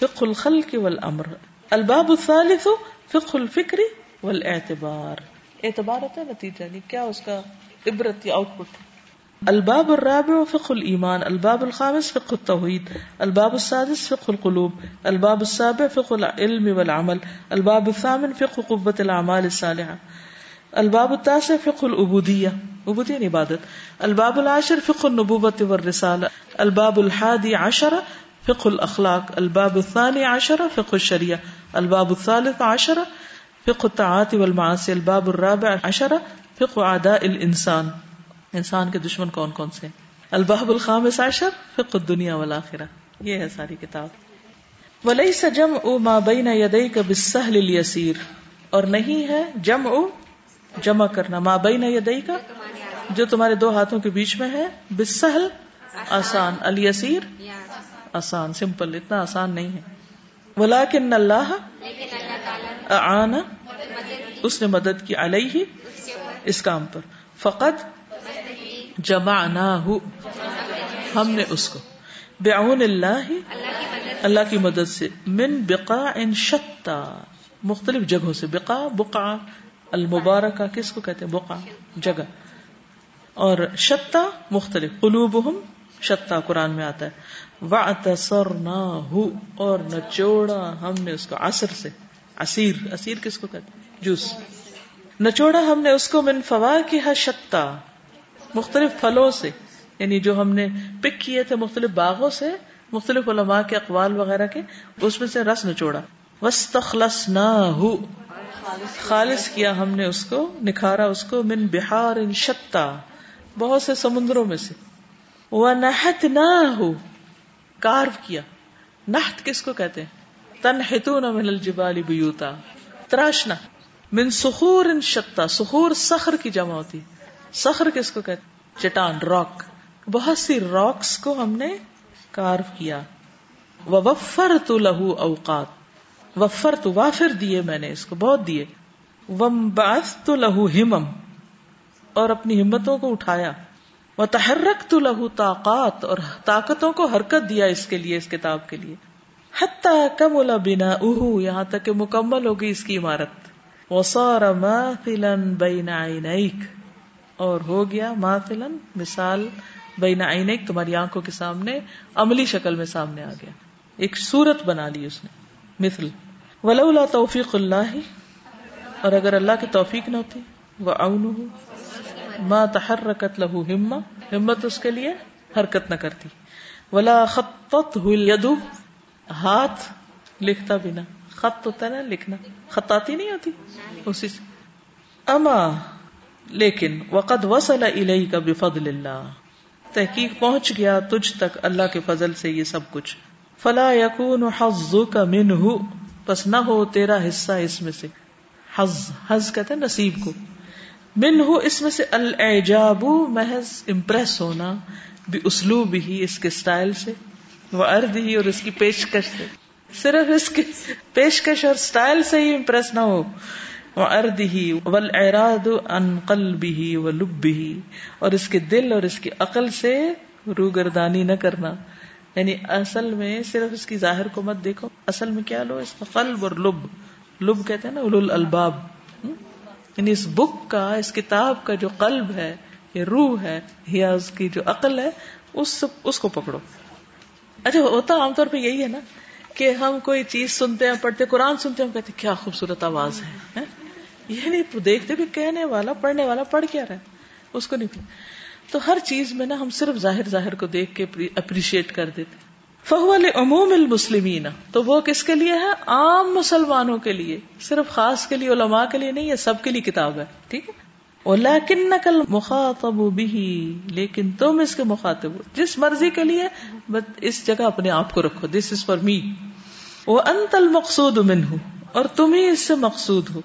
فقہ الخلق والامر۔ الباب الثالث فقہ الفکری والاعتبار۔ اعتبار ہوتا ہے نتیجہ نہیں کیا اس کا عبرت یا آؤٹ پٹ الباب الرابع فقہ الایمان الباب الخامس فقہ التوحید الباب السادس فقہ القلوب الباب السابع فقہ العلم والعمل الباب الثامن فقہ قوت الاعمال الصالحہ الباب التاسع فقہ العبودیہ، عبودیہ یعنی عبادت. الباب العاشر فقہ النبوت والرسالہ. الباب الحادی عشر فقہ الاخلاق. الباب الثاني عشر فقہ الشریعہ. الباب الثالث عشر فقہ الطاعات والمعاصی. الباب الرابع عشرہ فقہ اعداء الانسان. انسان کے دشمن کون کون سے الباب الخامس عشر فقہ الدنیا والآخرہ. یہ ہے ساری کتاب. ولیس جمع ما بین یدیک بالسهل الیسیر. اور نہیں ہے جمع جمع کرنا. ما بین یدیک؟ جو تمہارے دو ہاتھوں کے بیچ میں ہے. بالسهل آسان. الیسیر آسان. سمپل. اتنا آسان نہیں ہے. ولیکن اللہ اعان. اس نے مدد کی علیہ اس کام پر. فقط جمع ہم نے اس کو. بعون اللہ. اللہ کی مدد سے. من بقا ان شتا. مختلف جگہوں سے. بقا بقا المبارکہ، کس کو کہتے ہیں؟ بقا جگہ۔ اور شتا مختلف، قلوبہم شتا قرآن میں آتا ہے۔ وَعْتَصَرْنَاهُ اور نچوڑا ہم نے اس کو، عصر سے۔ اسیر اسیر کس کو کہتے ہیں؟ جوس۔ نچوڑا ہم نے اس کو من فوا کی شتا مختلف پھلوں سے۔ یعنی جو ہم نے پک کیے تھے مختلف باغوں سے، مختلف علماء کے اقوال وغیرہ کے، اس میں سے رس نچوڑا وسطلس نہ خالص کیا ہم نے اس کو، نکھارا اس کو، من بہار ان شتا بہت سے سمندروں میں سے۔ وہ نہت نہ ہو کارو کیا۔ نہت کس کو کہتے ہیں؟ تنحتون من الجبال بیوتا۔ تراشنا۔ من سخور ان شتا سخور سخر کی جمع ہوتی۔ سخر کس کو کہتے چٹان، راک۔ بہت سی راکس کو ہم نے کارو کیا۔ وفر تو لہو اوقات۔ وفر تو وافر دیے میں نے اس کو، بہت دیے۔ وم باس تو لہو ہمم، اور اپنی ہمتوں کو اٹھایا۔ وہ تحرک تو لہو طاقات، اور طاقتوں کو حرکت دیا اس کے لیے، اس کتاب کے لیے۔ حتیٰ کملا بنا اہو یہاں تک کہ مکمل ہوگی اس کی عمارت۔ وصار ماثلا بین عینیک اور ہو گیا ماثلا، مثال بین عینیک تمہاری آنکھوں کے سامنے، عملی شکل میں سامنے آ گیا۔ ایک صورت بنا لی اس نے، مثل۔ ولولا توفیق اللہ، اور اگر اللہ کی توفیق نہ ہوتی وہ اون ما تحرکت لہو ہمہ ہمت اس کے لیے حرکت نہ کرتی۔ ولا خطت یدو ہاتھ لکھتا بھی نہ۔ خط ہوتا ہے نا لکھنا خطاطی نہیں ہوتی۔ اسی سے۔ اما، لیکن، وقد وصل الیہ کا بفضل اللہ تحقیق پہنچ گیا تجھ تک اللہ کے فضل سے یہ سب کچھ۔ فلا یقون حز کا من بس نہ ہو تیرا حصہ اس میں سے۔ حز حز کہتے ہیں نصیب کو۔ من ہو اس میں سے الجاب محض امپریس ہونا بھی اسلوب ہی اس کے اسٹائل سے وہ ارد ہی اور اس کی پیشکش سے۔ صرف اس کی پیشکش اور اسٹائل سے ہی امپریس نہ ہو۔ وہ ارد ہی ول اراد ان قلبی ہی و لب ہی اور اس کے دل اور اس کی عقل سے روگردانی نہ کرنا۔ یعنی اصل میں صرف اس کی ظاہر کو مت دیکھو، اصل میں کیا لو؟ اس کا قلب اور لب۔ لب کہتے ہیں نا اول الباب یعنی اس بک کا، اس کتاب کا جو قلب ہے یا روح ہے، یا اس کی جو عقل ہے، اس اس کو پکڑو۔ اچھا ہوتا عام طور پہ یہی ہے نا کہ ہم کوئی چیز سنتے ہیں، پڑھتے قرآن سنتے ہیں، ہم کہتے کیا خوبصورت آواز ہے؟ یہ نہیں دیکھتے کہ کہنے والا، پڑھنے والا پڑھ کیا رہا اس کو نہیں۔ تو ہر چیز میں نا ہم صرف ظاہر ظاہر کو دیکھ کے اپریشیٹ کر دیتے فہول عموم المسلمین۔ تو وہ کس کے لیے ہے؟ عام مسلمانوں کے لیے۔ صرف خاص کے لیے، علماء کے لیے نہیں ہے سب کے لیے کتاب ہے۔ ٹھیک ہے؟ لیکن نقل مخاطب بھی لیکن تم اس کے مخاطب ہو۔ جس مرضی کے لیے، بس اس جگہ اپنے آپ کو رکھو۔ دس از فار می وہ انت المقصود من ہوں اور تم ہی اس سے مقصود ہو۔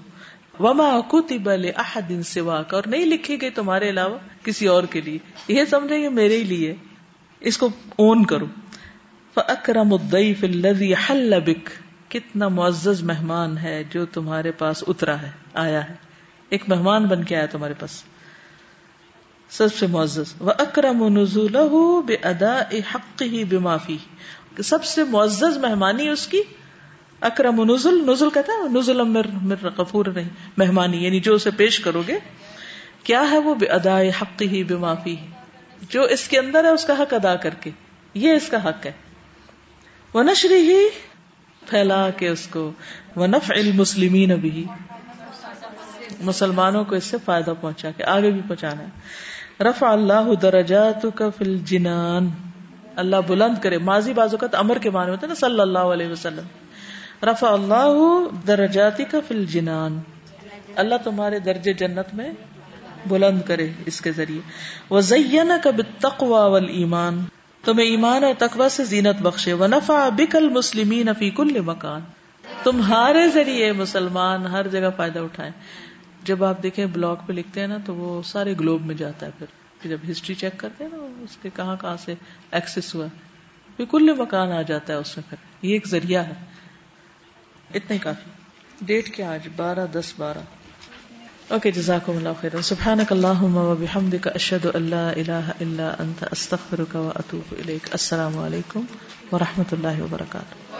وما کتب لأحد سواک اور نہیں لکھی گئی تمہارے علاوہ کسی اور کے لیے۔ یہ سمجھے یہ میرے ہی لیے۔ اس کو اون کرو۔ فاکرم الضیف الذی حل بک کتنا معزز مہمان ہے جو تمہارے پاس اترا ہے، آیا ہے۔ ایک مہمان بن کے آیا تمہارے پاس۔ سب سے معزز۔ وہ اکرم نزول بے ادا حق ہی بے معافی سب سے معزز مہمانی اس کی۔ اکرم نزل نزل کہتا ہے، نزل امر مر، غفور نہیں، مہمانی یعنی جو اسے پیش کرو گے، کیا ہے وہ بے ادا حق ہی بے معافی جو اس کے اندر ہے، اس کا حق ادا کر کے، یہ اس کا حق ہے۔ وہ نشری ہی پھیلا کے اس کو وہ نف المسلمین بھی مسلمانوں کو اس سے فائدہ پہنچا کے، آگے بھی پہنچانا ہے۔ رفع اللہ درجات کا فل جنان اللہ بلند کرے، ماضی بازو کا امر کے معنی ہوتے نا، صلی اللہ علیہ وسلم۔ رفع اللہ درجاتی کا فل جنان اللہ تمہارے درجے جنت میں بلند کرے اس کے ذریعے۔ وہ زین کب تقوا ول ایمان تمہیں ایمان اور تقوا سے زینت بخشے۔ و نفا بکل مسلمین فی کل مکان تمہارے ذریعے مسلمان ہر جگہ فائدہ اٹھائے جب آپ دیکھیں بلاگ پہ لکھتے ہیں نا، تو وہ سارے گلوب میں جاتا ہے پھر۔ جب ہسٹری چیک کرتے ہیں نا اس کے کہاں کہاں سے ایکسس ہوا پھر کل مکان آ جاتا ہے اس میں پھر۔ یہ ایک ذریعہ ہے۔ اتنا ہی کافی۔ ڈیٹ کیا آج؟ بارہ، دس، بارہ۔ اوکے، جزاکم اللہ خیر سبحانک اللہم و بحمدک، اشہد اللہ الہ الا انت، استغفرک و اتوب الیک۔ السلام علیکم ورحمۃ اللہ وبرکاتہ۔